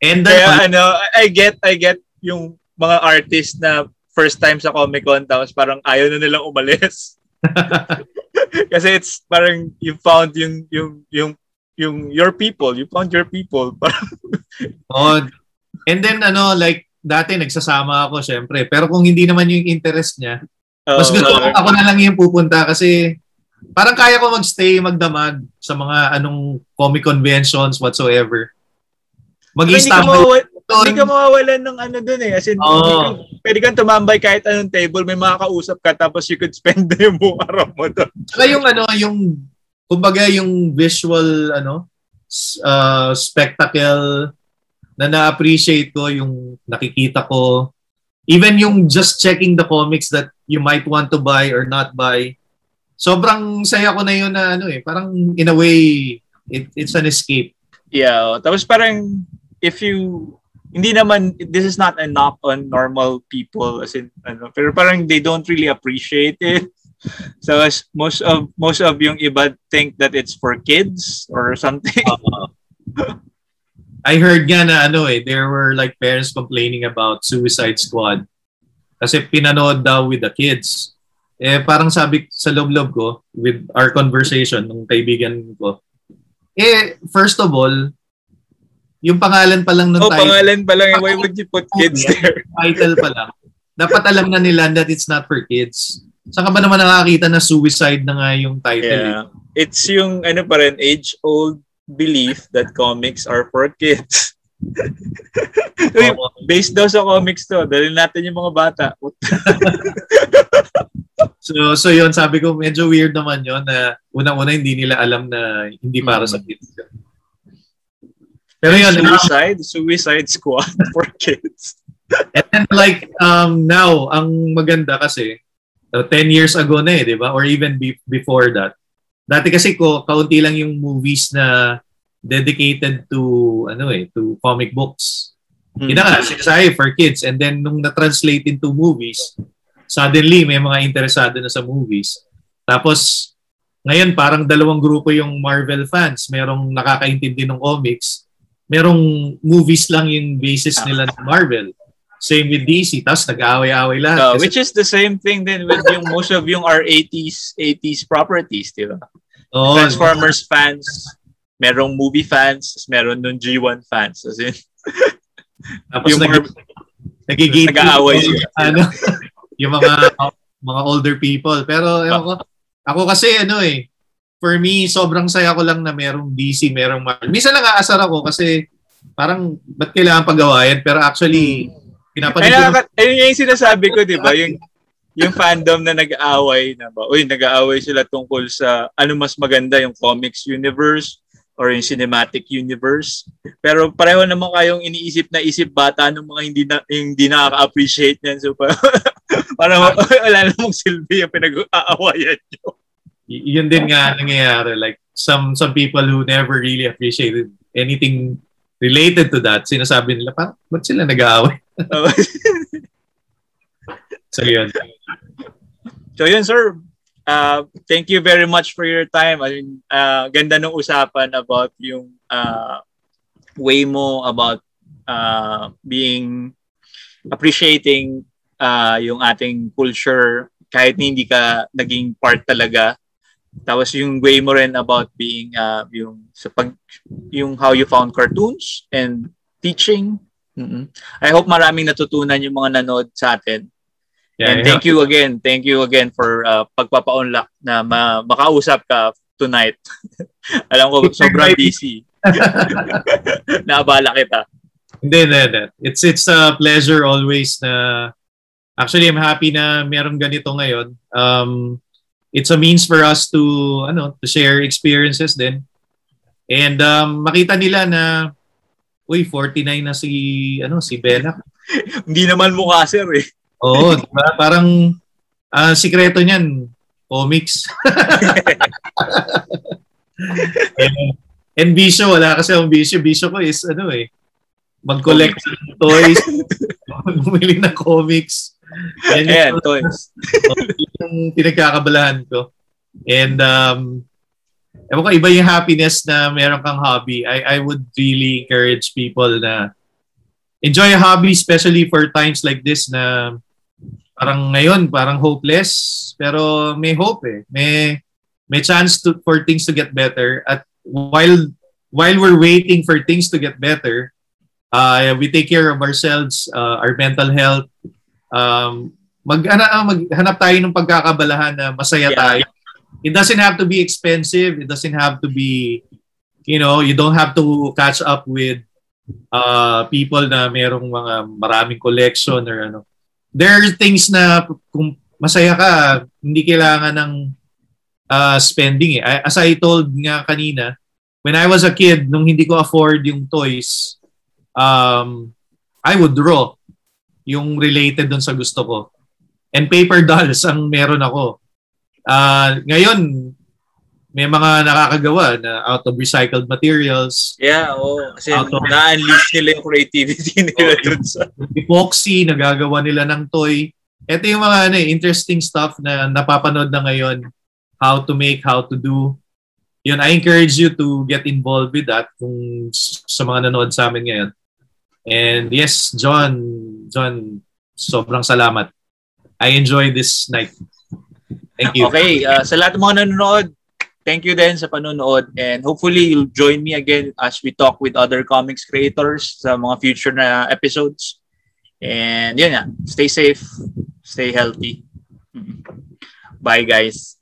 And then, Kaya ano, I get, I get yung mga artist na first time sa Comic Con tapos parang ayaw na nilang umalis. Kasi it's parang you found yung yung yung yung your people, you found your people. oh, And then ano, like dati nagsasama ako syempre. Pero kung hindi naman yung interest niya, oh, mas gusto ko ako na lang yung pupunta kasi parang kaya ko magstay, magdamag sa mga anong comic conventions whatsoever. Mag-i-stambay. Hindi ka mawawalan ng ano dun eh. As in, oh. pwede kang tumambay kahit anong table, may makakausap ka tapos you could spend yung buong araw mo doon. Saka yung ano, yung kumbaga yung visual ano uh, spectacle na na-appreciate ko yung nakikita ko. Even yung just checking the comics that you might want to buy or not buy. Sobrang saya ko na yun na ano eh. Parang in a way, it, it's an escape. Yeah. Tapos parang if you hindi naman this is not a knock on normal people as in ano pero parang they don't really appreciate it so as most of most of yung iba think that it's for kids or something uh, I heard nga na ano eh, there were like parents complaining about Suicide Squad kasi pinanood daw with the kids. Eh parang sabi sa loob-loob ko with our conversation ng kaibigan ko, eh first of all, yung pangalan pa lang ng oh, title. Oh, pangalan pa lang. Why would you put kids there? title pa lang. Dapat alam na nila that it's not for kids. Saan ka ba naman nakakita na suicide na nga yung title? Yeah. Eh? It's yung ano pa rin, age-old belief that comics are for kids. Uy, based daw sa comics to. Dali natin yung mga bata. so, so yun, sabi ko, medyo weird naman yun na unang-una hindi nila alam na hindi para sa kids. Pero yun, suicide, um, suicide squad for kids. and then like um now, ang maganda kasi, uh, 10 years ago na eh, di ba? Or even be- before that, Dati kasi ko kaunti lang yung movies na dedicated to ano eh, to comic books. Mm-hmm. Yun nga, sinasabi for kids. And then nung na-translate into movies, suddenly may mga interesado na sa movies. Tapos ngayon parang dalawang grupo yung Marvel fans. Merong nakakaintindi ng comics. Merong movies lang yung basis nila ng Marvel. Same with DC. Tapos nag-aaway-aaway lahat. Uh, which is the same thing then with yung most of yung our 80s 80s properties, di ba? Oh, Transformers fans, merong movie fans, meron nung G1 fans. As in, Tapos yung nag- nagigate nag-aaway ano, yung mga mga older people. Pero ewan ko, ako kasi ano eh, for me, sobrang saya ko lang na merong DC, merong Marvel. Minsan lang aasar ako kasi parang ba't kailangan pagawayan? Pero actually, hmm Pinapanood Kaya, ayun yung sinasabi ko, di ba? Yung, yung fandom na nag-aaway na ba? Uy, nag-aaway sila tungkol sa ano mas maganda, yung comics universe or yung cinematic universe. Pero pareho naman kayong iniisip na isip bata ng mga hindi na hindi nakaka-appreciate niyan. So pa, parang wala namang silbi yung pinag-aawayan nyo. Y- yun din nga nangyayari. Like some some people who never really appreciated anything related to that, sinasabi nila, parang, ba't sila nag-aaway? so, yun. So, yun, sir. uh, thank you very much for your time. I mean, uh, ganda ng usapan about yung uh, way mo about uh, being appreciating uh, yung ating culture kahit hindi ka naging part talaga. Tapos yung way mo rin about being uh, yung sa pag yung how you found cartoons and teaching. Mm-hmm. I hope maraming natutunan yung mga nanood sa atin. Yeah, and yeah. thank you again. Thank you again for uh, pagpapa-unlock na ma- makausap ka tonight. Alam ko sobrang busy. Naabala kita. Hindi, hindi, hindi. It's, it's a pleasure always na actually I'm happy na meron ganito ngayon. Um, it's a means for us to ano to share experiences din. And um, makita nila na uy 49 na si ano si Bella. Hindi naman mukha sir eh. Oo, diba? parang uh, sikreto niyan, comics. and, and bisyo, wala kasi ang bisyo. Bisyo ko is ano eh, mag-collect ng toys, bumili ng comics. Yan Ayan, yung, toys. yung pinagkakabalahan ko. And um, ewan ko, iba yung happiness na meron kang hobby. I, I would really encourage people na enjoy a hobby, especially for times like this na parang ngayon parang hopeless. Pero may hope eh. May may chance to for things to get better. At while while we're waiting for things to get better uh, we take care of ourselves uh, our mental health. Um mag ano, maghanap tayo ng pagkakabalahan na masaya yeah. tayo it doesn't have to be expensive it doesn't have to be you know you don't have to catch up with uh people na merong mga maraming collection or ano there are things na kung masaya ka, hindi kailangan ng uh, spending eh. As I told nga kanina, when I was a kid, nung hindi ko afford yung toys, um, I would draw yung related dun sa gusto ko. And paper dolls ang meron ako. Uh, ngayon, may mga nakakagawa na out of recycled materials. Yeah, oo. Oh, kasi of, na-unleash nila yung creativity nila oh, dun sa... Epoxy, nagagawa nila ng toy. Ito yung mga ano, eh, interesting stuff na napapanood na ngayon. How to make, how to do. Yun, I encourage you to get involved with that kung sa mga nanood sa amin ngayon. And yes, John, John, sobrang salamat. I enjoy this night. Thank you. Okay, uh, sa lahat ng mga nanonood, thank you din sa panonood and hopefully you'll join me again as we talk with other comics creators sa mga future na episodes. And yun nga, stay safe, stay healthy. Bye guys.